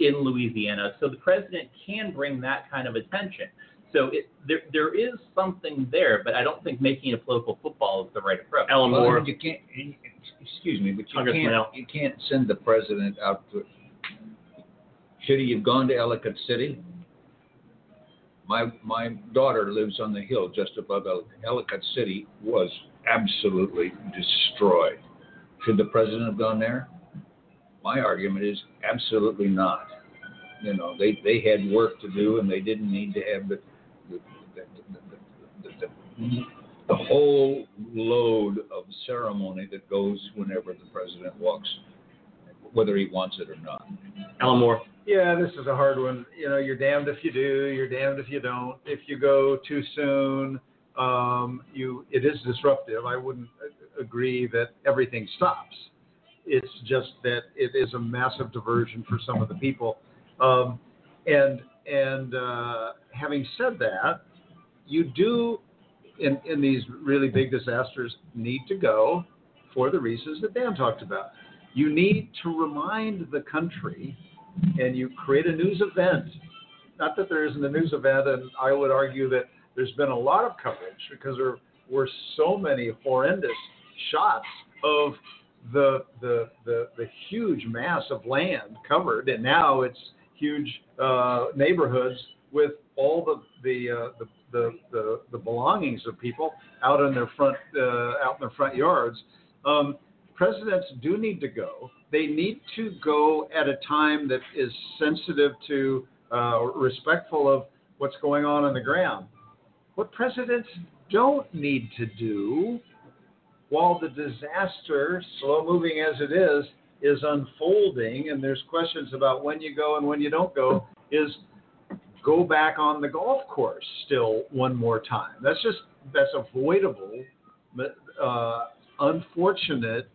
in Louisiana. So the president can bring that kind of attention. So it, there, there is something there, but I don't think making it a political football is the right approach. Alan Well, Moore. You can't, excuse me, but you Congressman can't, Al. you can't send the president out to, should he have gone to Ellicott City? My, my daughter lives on the hill just above El- Ellicott City, was absolutely destroyed. Should the president have gone there? My argument is absolutely not. You know, they, they had work to do and they didn't need to have the, the, the, the, whole load of ceremony that goes whenever the president walks, whether he wants it or not. Alan Moore. Yeah, this is a hard one. You know, you're damned if you do, you're damned if you don't. If you go too soon, um, you it is disruptive. I wouldn't agree that everything stops. It's just that it is a massive diversion for some of the people. Um, and and uh, having said that, you do in in these really big disasters need to go for the reasons that Dan talked about. You need to remind the country and you create a news event. Not that there isn't a news event, and I would argue that there's been a lot of coverage because there were so many horrendous shots of the the the, the huge mass of land covered, and now it's huge uh, neighborhoods with all the the, uh, the the, the the belongings of people out in their front uh, out in their front yards. Um, presidents do need to go. They need to go at a time that is sensitive to, uh, respectful of what's going on on the ground. What presidents don't need to do while the disaster, slow moving as it is, is unfolding and there's questions about when you go and when you don't go, is go back on the golf course still one more time. That's just, that's avoidable, uh, unfortunate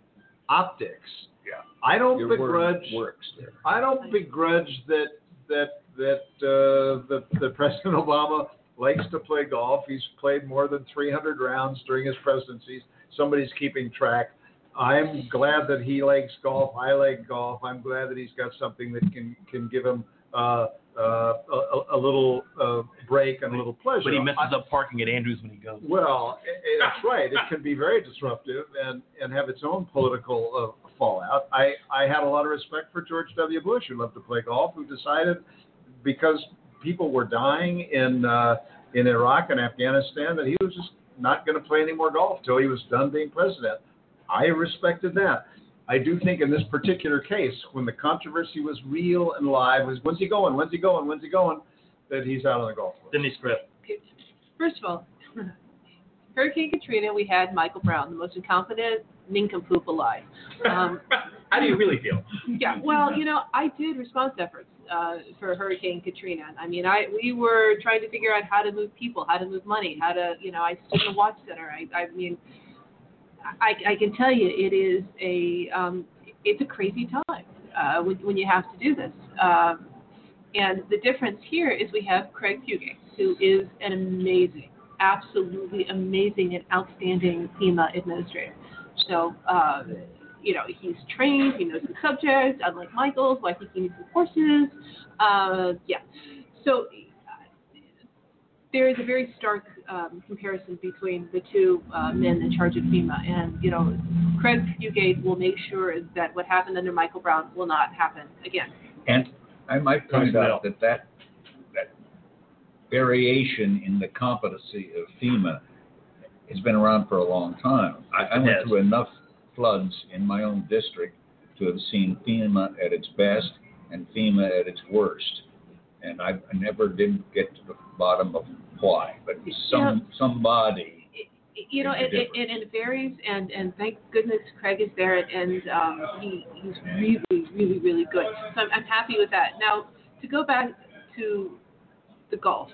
optics. Yeah. I don't Your begrudge. works there. I don't begrudge that that that uh, the the President Obama likes to play golf. He's played more than 300 rounds during his presidencies. Somebody's keeping track. I'm glad that he likes golf. I like golf. I'm glad that he's got something that can can give him uh, uh, a, a little uh, break and a little pleasure. But he messes I- up parking at Andrews when he goes. well, i- i- that's right. It can be very disruptive and, and have its own political uh, fallout. I, I had a lot of respect for George W. Bush, who loved to play golf, who decided because people were dying in uh, in Iraq and Afghanistan that he was just not going to play any more golf till he was done being president. I respected that. I do think in this particular case, when the controversy was real and live, was when's he going? When's he going? When's he going? That he's out on the golf course. Denise Krepp. First of all, Hurricane Katrina, we had Michael Brown, the most incompetent nincompoop alive. Um, How do you really feel? yeah, well, you know, I did response efforts uh, for Hurricane Katrina. I mean, I we were trying to figure out how to move people, how to move money, how to, you know, I stood in the watch center. I, I mean, I, I can tell you, it is a, um, it's a crazy time uh, when, when you have to do this. Um, and the difference here is we have Craig Fugate, who is an amazing, absolutely amazing and outstanding FEMA administrator. So, uh, you know, he's trained, he knows the subject, unlike Michael, who I think he needs some courses. Uh, yeah. So there is a very stark um, comparison between the two uh, men in charge of FEMA. And, you know, Craig Fugate will make sure that what happened under Michael Brown will not happen again. And I might point out that that, that variation in the competency of FEMA has been around for a long time. I, I went through enough floods in my own district to have seen FEMA at its best and FEMA at its worst. And I, I never didn't get to the bottom of why, but some somebody you know, it, it, it, it varies, and, and thank goodness Craig is there, and um, he, he's really, really, really good. So I'm, I'm happy with that. Now, to go back to the golf,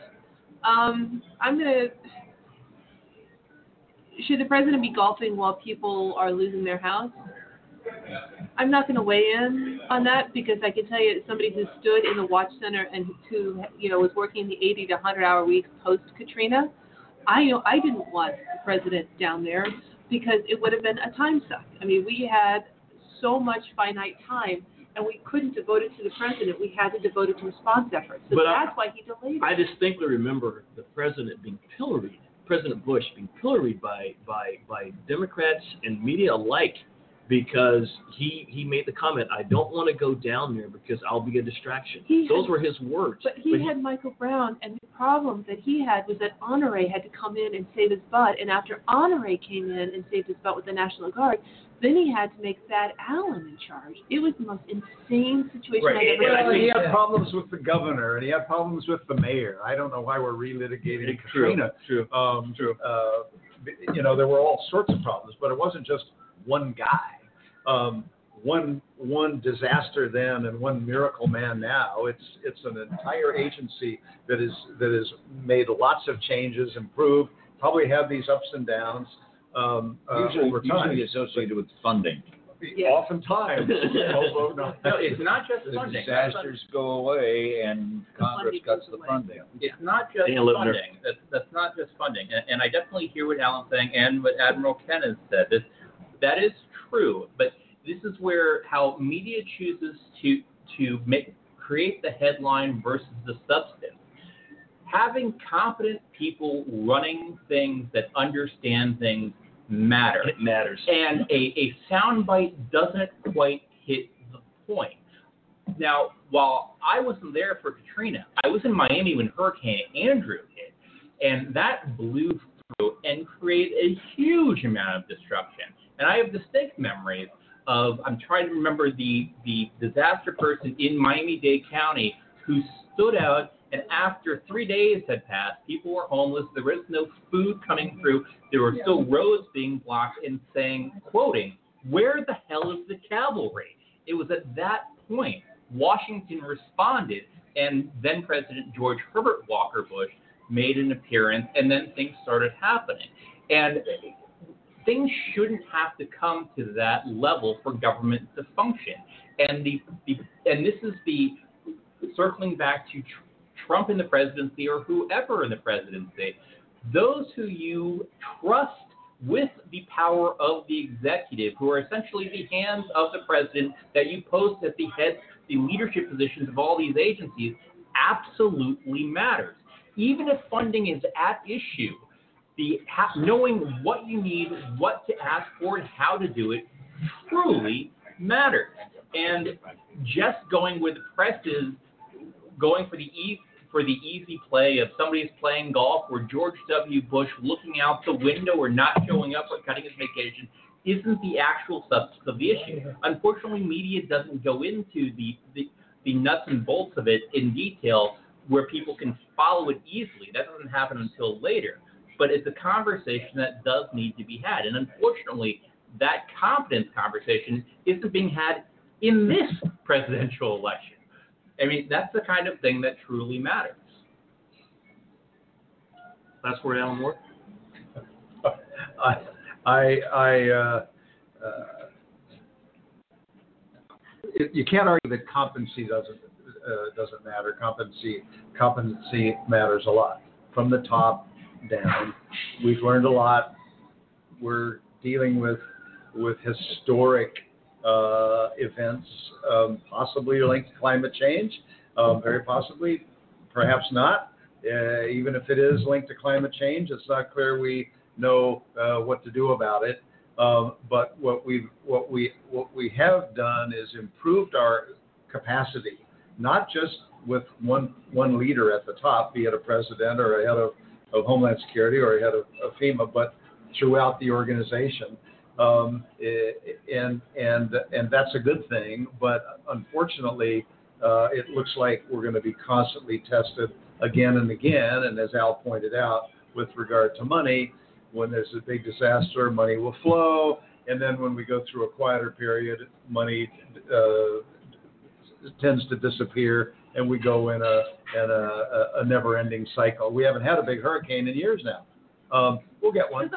um, I'm gonna. Should the president be golfing while people are losing their house? I'm not going to weigh in on that because I can tell you, as somebody who stood in the watch center and who, you know, was working the 80 to 100 hour weeks post Katrina, I know I didn't want the president down there because it would have been a time suck. I mean, we had so much finite time, and we couldn't devote it to the president. We had to devote it to response efforts. So But I- that's why he delayed it. I distinctly remember the president being pilloried, President Bush being pilloried by by by Democrats and media alike because he he made the comment, "I don't want to go down there because I'll be a distraction." He Those had- were his words. But he had Michael Brown, and the problem that he had was that Honore had to come in and save his butt. And after Honore came in and saved his butt with the National Guard, then he had to make Thad Allen in charge. It was the most insane situation Right. I've ever Well, seen. he had problems with the governor, and he had problems with the mayor. I don't know why we're relitigating True, Katrina. true. Um, Uh, you know, there were all sorts of problems, but it wasn't just one guy. Um, one one disaster then and one miracle man now. It's it's an entire agency that is that has made lots of changes, improved, probably had these ups and downs um, uh, usually, over time. usually associated with funding. Oftentimes, although not. No, it's not just The funding. That's disasters go away and Congress funding cuts the away. funding. It's not just Dan Lipner. funding. That's, that's not just funding. And, and I definitely hear what Alan's saying and what Admiral Ken has said. This, that is true. But this is where how media chooses to to make create the headline versus the substance. Having competent people running things that understand things matter. It matters. And a, a soundbite doesn't quite hit the point. Now, while I wasn't there for Katrina, I was in Miami when Hurricane Andrew hit, and that blew through and created a huge amount of destruction. And I have distinct memories of I'm trying to remember the the disaster person in Miami-Dade County who stood out and after three days had passed, people were homeless. There was no food coming through. There were still roads being blocked and saying, quoting, where the hell is the cavalry? It was at that point Washington responded, and then President George Herbert Walker Bush made an appearance, and then things started happening. And things shouldn't have to come to that level for government to function. And the, the and this is the circling back to tr- Trump in the presidency or whoever in the presidency, those who you trust with the power of the executive, who are essentially the hands of the president that you post at the head, the leadership positions of all these agencies, absolutely matters. Even if funding is at issue, the knowing what you need, what to ask for, and how to do it truly matters. And just going with the press is, going for the e- for the easy play of somebody's playing golf or George W. Bush looking out the window or not showing up or cutting his vacation isn't the actual substance of the issue. Unfortunately, media doesn't go into the, the, the nuts and bolts of it in detail where people can follow it easily. That doesn't happen until later. But it's a conversation that does need to be had. And unfortunately, that confidence conversation isn't being had in this presidential election. I mean, that's the kind of thing that truly matters. That's where Alan Moore. I, I, I uh, uh, you can't argue that competency doesn't uh, doesn't matter. Competency competency matters a lot from the top down. We've learned a lot. We're dealing with with historic uh, events, um, possibly linked to climate change, um, very possibly, perhaps not. Uh, even if it is linked to climate change, it's not clear we know uh, what to do about it. Um, but what we what we what we have done is improved our capacity, not just with one one leader at the top, be it a president or a head of, of Homeland Security or head of, of FEMA, but throughout the organization. Um, eh, and and and that's a good thing. But unfortunately, uh, it looks like we're going to be constantly tested again and again. And as Al pointed out, with regard to money, when there's a big disaster, money will flow. And then when we go through a quieter period, money uh, tends to disappear, and we go in a in a, a never-ending cycle. We haven't had a big hurricane in years now. Um, we'll get one.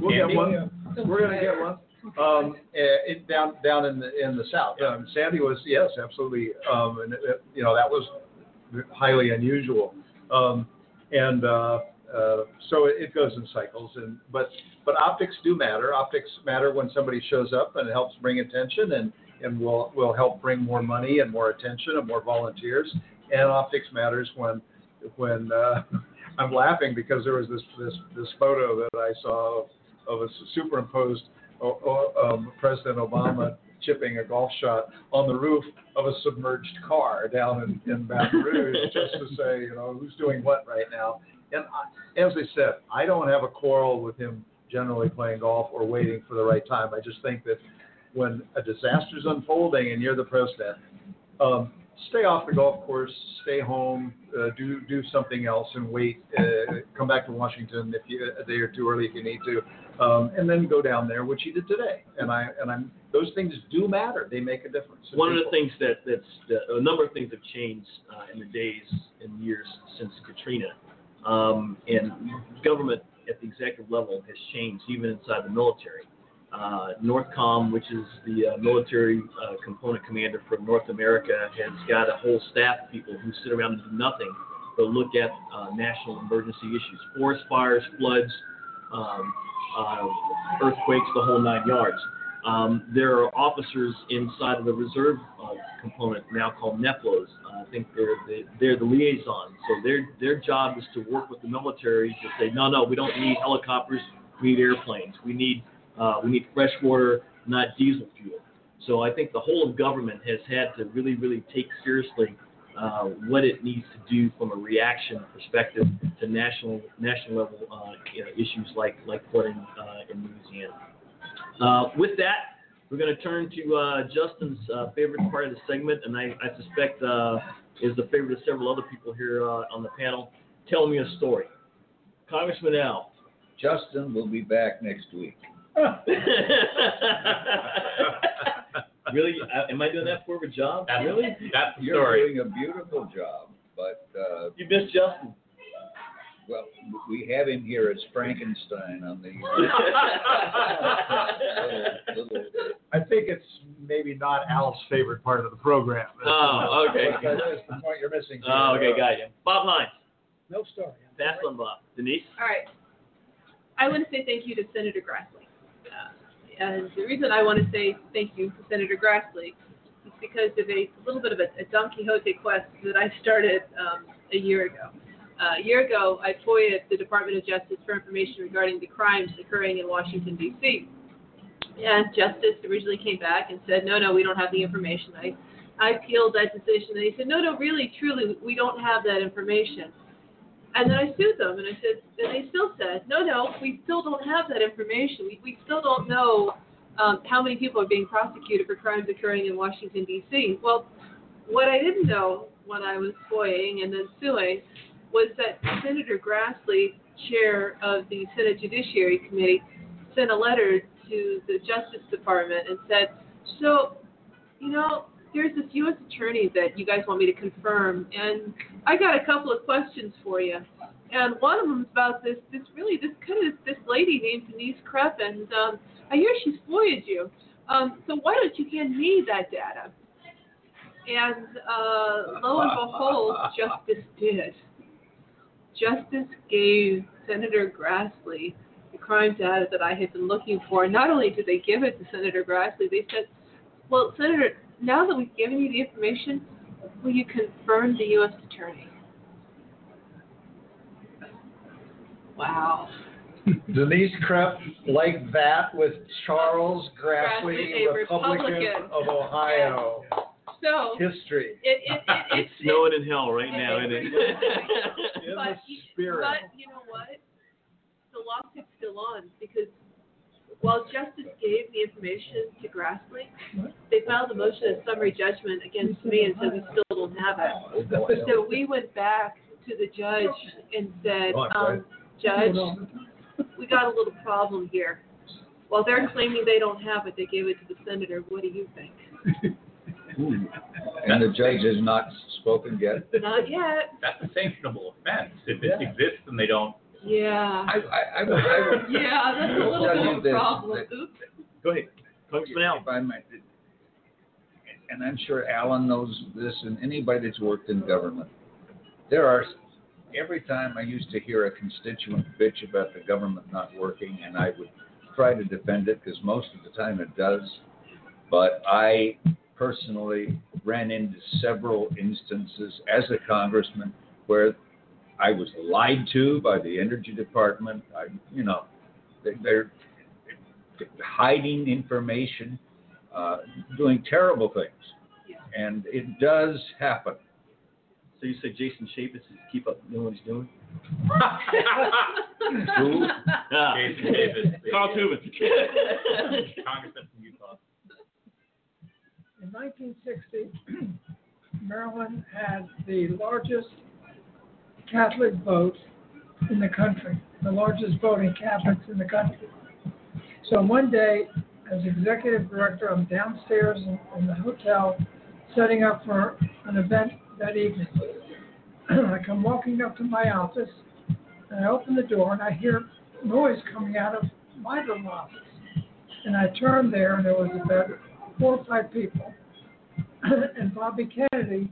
We'll get one. We're gonna get one. Um, eh, it, down down in the in the south. Um, Sandy was yes, absolutely. Um, and it, you know that was highly unusual. Um, and uh, uh, so it, it goes in cycles. And but but optics do matter. Optics matter when somebody shows up and it helps bring attention and and will will help bring more money and more attention and more volunteers. And optics matters when when uh, I'm laughing because there was this this this photo that I saw of, of a superimposed um, President Obama chipping a golf shot on the roof of a submerged car down in, in Baton Rouge, just to say, you know, who's doing what right now. And I, as I said, I don't have a quarrel with him generally playing golf or waiting for the right time. I just think that when a disaster is unfolding and you're the president, um, stay off the golf course, stay home, uh, do do something else, and wait. Uh, come back to Washington if you a day or two early if you need to, um, and then go down there, which he did today. And I and I'm those things do matter. They make a difference. One of the things that that's that, a number of things have changed uh, in the days and years since Katrina, um, and government at the executive level has changed even inside the military. Uh, Northcom, which is the uh, military uh, component commander for North America, has got a whole staff of people who sit around and do nothing but look at uh, national emergency issues, forest fires, floods, um, uh, earthquakes, the whole nine yards. Um, there are officers inside of the reserve uh, component now called NEPLOs. I think they're the, they're the liaison. So their their job is to work with the military to say, no, no, we don't need helicopters. We need airplanes. We need uh, we need fresh water, not diesel fuel. So I think the whole of government has had to really, really take seriously uh, what it needs to do from a reaction perspective to national national level uh, you know, issues like like flooding uh, in Louisiana. Uh, with that, we're going to turn to uh, Justin's uh, favorite part of the segment, and I, I suspect is the favorite of several other people here on the panel. Tell me a story, Congressman Al. Justin will be back next week. really? Uh, am I doing that for a job? That's, really? That's the You're story. doing a beautiful job, but uh, You missed Justin. well, we have him here as Frankenstein on the. little, little, I think it's maybe not Al's favorite part of the program. Oh, okay. That is the point you're missing. here. Oh, okay, got you. Bob Hines. No story. Pass on Bob. Denise. All right. I want to say thank you to Senator Grassley. And the reason I want to say thank you to Senator Grassley is because of a little bit of a, a Don Quixote quest that I started um, a year ago. Uh, a year ago, I FOIA'd the Department of Justice for information regarding the crimes occurring in Washington, D.C. And Justice originally came back and said, no, no, we don't have the information. I, I appealed that decision, and he said, no, no, really, truly, we don't have that information. And then I sued them, and I said, and they still said, no, no, we still don't have that information. We, we still don't know um, how many people are being prosecuted for crimes occurring in Washington, D.C. Well, what I didn't know when I was FOIAing and then suing was that Senator Grassley, chair of the Senate Judiciary Committee, sent a letter to the Justice Department and said, so, you know, there's this U.S. attorney that you guys want me to confirm, and I got a couple of questions for you. And one of them is about this, this really, this kind of this lady named Denise Krepp, and um, I hear she's FOIA'd you. Um, so why don't you hand me that data? And uh, lo and behold, Justice did. Justice gave Senator Grassley the crime data that I had been looking for. Not only did they give it to Senator Grassley, they said, well, Senator, now that we've given you the information, will you confirm the U.S. Attorney? Wow. Denise Krepp like that with Charles Grassley, Grassley, a Republican, Republican. of Ohio. So History. it, it, it, It's it's snowing in hell right now, isn't it? In but, the you- spirit. but you know what? The lawsuit's still on because while justice gave the information to Grassley, they filed a motion of summary judgment against me and said we still don't have it. So we went back to the judge and said, um, Judge, we got a little problem here. While they're claiming they don't have it, they gave it to the senator. What do you think? And the judge has not spoken yet. Not yet. That's a sanctionable offense. If it exists and they don't, Yeah. I, I, I would, I would. Yeah, that's a little tell bit you of a this, problem. that- Oops. Go ahead. Congressman Allen. If I might, and I'm sure Alan knows this, and anybody that's worked in government, there are, every time I used to hear a constituent bitch about the government not working, and I would try to defend it, because most of the time it does, but I personally ran into several instances as a congressman where I was lied to by the Energy Department, I, you know, they- they're hiding information, uh, doing terrible things. And it does happen. So you say Jason Chaffetz is keep up doing what he's doing? Who? Jason Davis, the- Carl Tubman. Congressman from Utah. In 1960, Maryland had the largest Catholic vote in the country, the largest voting Catholics in the country. So one day, as executive director, I'm downstairs in, in the hotel setting up for an event that evening. I come walking up to my office, and I open the door, and I hear noise coming out of my little office. And I turned there, and there was about four or five people, and Bobby Kennedy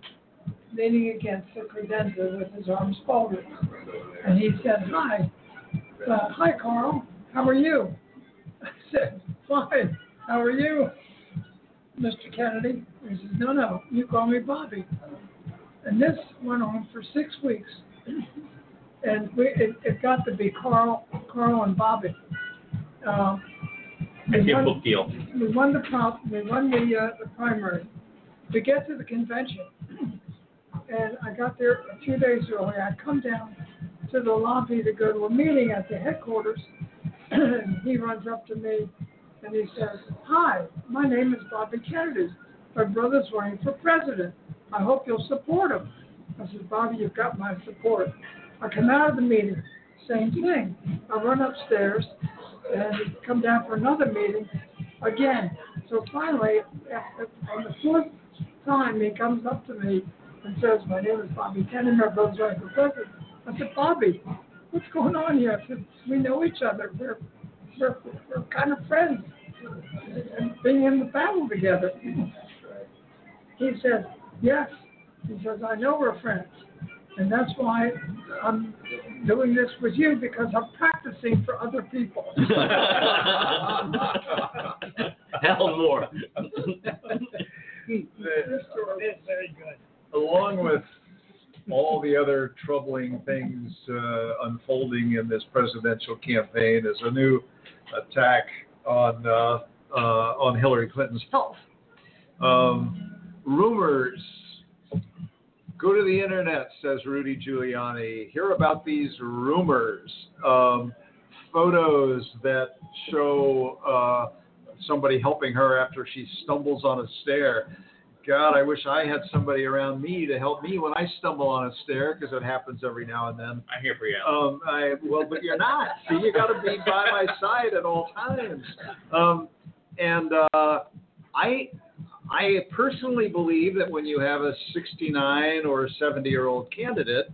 leaning against the credenza with his arms folded. And he said, Hi. Uh, hi, Carl. How are you? I said, Fine. How are you? Mr. Kennedy? He says, No, no. You call me Bobby. And this went on for six weeks. And we, it, it got to be Carl, Carl and Bobby. Uh, we won- deal. we won the prop, we won the, uh, the primary. We get to the convention, and I got there a few days early. I come down to the lobby to go to a meeting at the headquarters, and he runs up to me and he says, "Hi, my name is Bobby Kennedy. My brother's running for president. I hope you'll support him." I said, "Bobby, you've got my support." I come out of the meeting, same thing. I run upstairs and come down for another meeting again. So finally, on the fourth time, he comes up to me and says, "My name is Bobby Kennedy. My brother's running for president." I said, "Bobby, what's going on here?" I said, "We know each other. We're we're, we're kind of friends, and being in the battle together." He said, "Yes." He says, "I know we're friends." And that's why I'm doing this with you because I'm practicing for other people. Hell more. This story is very good. Along with all the other troubling things uh, unfolding in this presidential campaign is a new attack on uh, uh, on Hillary Clinton's health. Um, rumors. Go to the internet, says Rudy Giuliani. Hear about these rumors. Um, photos that show uh, somebody helping her after she stumbles on a stair. God, I wish I had somebody around me to help me when I stumble on a stair because it happens every now and then. I'm here for you. Um, I well, but you're not. See, you got to be by my side at all times. Um, and uh, I, I personally believe that when you have a 69 or a 70 year old candidate,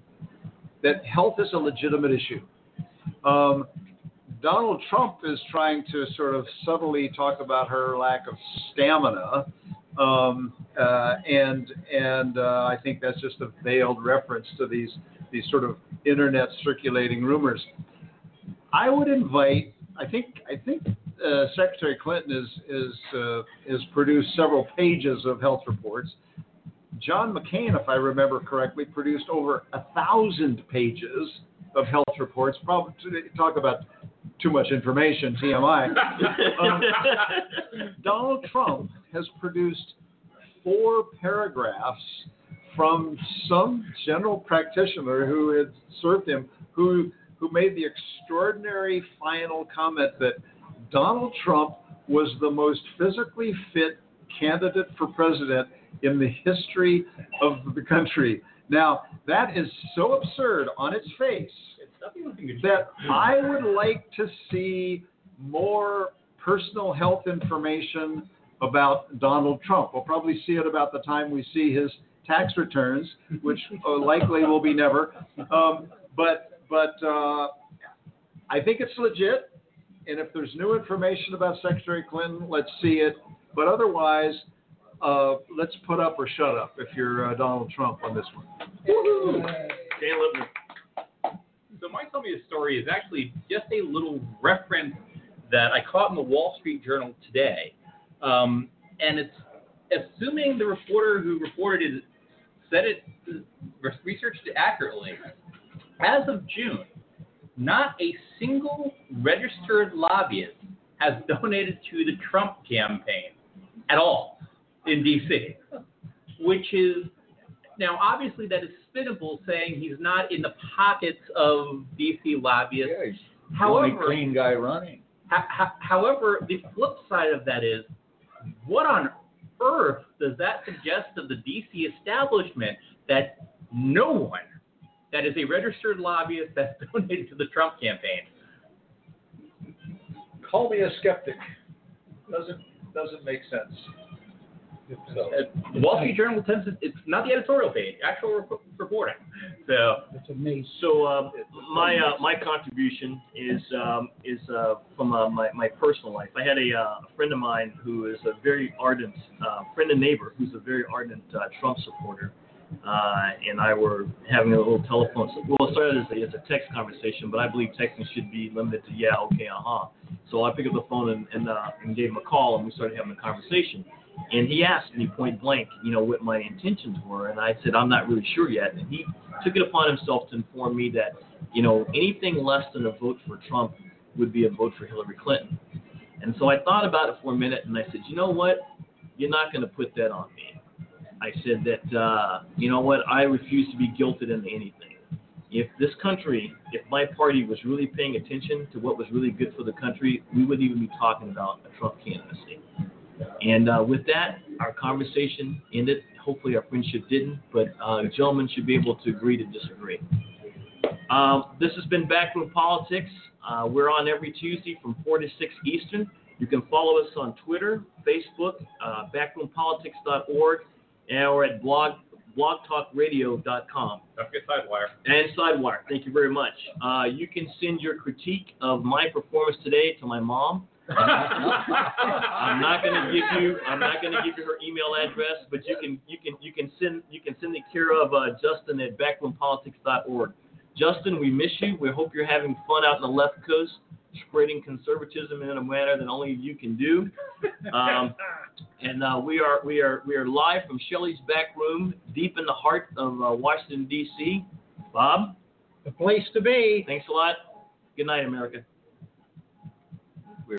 that health is a legitimate issue. Um, Donald Trump is trying to sort of subtly talk about her lack of stamina. Um, uh, and and uh, I think that's just a veiled reference to these these sort of internet circulating rumors. I would invite. I think I think uh, Secretary Clinton is is uh, is produced several pages of health reports. John McCain, if I remember correctly, produced over a thousand pages of health reports. Probably talk about too much information, TMI. Um, Donald Trump has produced four paragraphs from some general practitioner who had served him, who who made the extraordinary final comment that Donald Trump was the most physically fit candidate for president in the history of the country. Now, that is so absurd on its face that I would like to see more personal health information about Donald Trump. We'll probably see it about the time we see his tax returns, which uh, likely will be never. Um, but but uh, I think it's legit. And if there's new information about Secretary Clinton, let's see it. But otherwise, uh, let's put up or shut up if you're uh, Donald Trump on this one. Dan Lipner. So my tell me a story is actually just a little reference that I caught in the Wall Street Journal today, um, and it's assuming the reporter who reported it said it researched it accurately. As of June, not a single registered lobbyist has donated to the Trump campaign at all in D.C., which is now obviously that is spinnable, saying he's not in the pockets of D.C. lobbyists. Yeah, he's the only However, clean guy running. ho- ho- however, the flip side of that is, what on earth does that suggest of the D.C. establishment that no one that is a registered lobbyist that's donated to the Trump campaign? Call me a skeptic. Doesn't doesn't make sense. So. Uh, the Wall Street Journal tends to, it's not the editorial page, actual rep- reporting. So, It's amazing. So uh, my uh, my contribution is um, is uh, from uh, my my personal life. I had a, uh, a friend of mine who is a very ardent uh, friend and neighbor who's a very ardent uh, Trump supporter, uh, and I were having a little telephone. Well, it started as a, as a text conversation, but I believe texting should be limited to yeah, okay, uh huh. So I picked up the phone and and, uh, and gave him a call, and we started having a conversation. And he asked me point blank, you know, what my intentions were, and I said I'm not really sure yet. And he took it upon himself to inform me that, you know, anything less than a vote for Trump would be a vote for Hillary Clinton. And so I thought about it for a minute, and I said, you know what? You're not going to put that on me. I said that, uh, you know what? I refuse to be guilted into anything. If this country, if my party was really paying attention to what was really good for the country, we wouldn't even be talking about a Trump candidacy. And uh, with that, our conversation ended. Hopefully, our friendship didn't, but uh, gentlemen should be able to agree to disagree. Um, this has been Backroom Politics. Uh, we're on every Tuesday from 4 to 6 Eastern. You can follow us on Twitter, Facebook, uh, backroompolitics.org, or at blog, blogtalkradio.com. don't forget Sidewire. And Sidewire, thank you very much. Uh, you can send your critique of my performance today to my mom. I'm not going to give you. I'm not going to give you her email address, but you can you can you can send you can send it care of uh, Justin at backroompolitics.org. Justin, we miss you. We hope you're having fun out in the left coast, spreading conservatism in a manner that only you can do. Um, and uh, we are we are we are live from Shelley's back room, deep in the heart of uh, Washington D.C. Bob, The place to be. thanks a lot. Good night, America.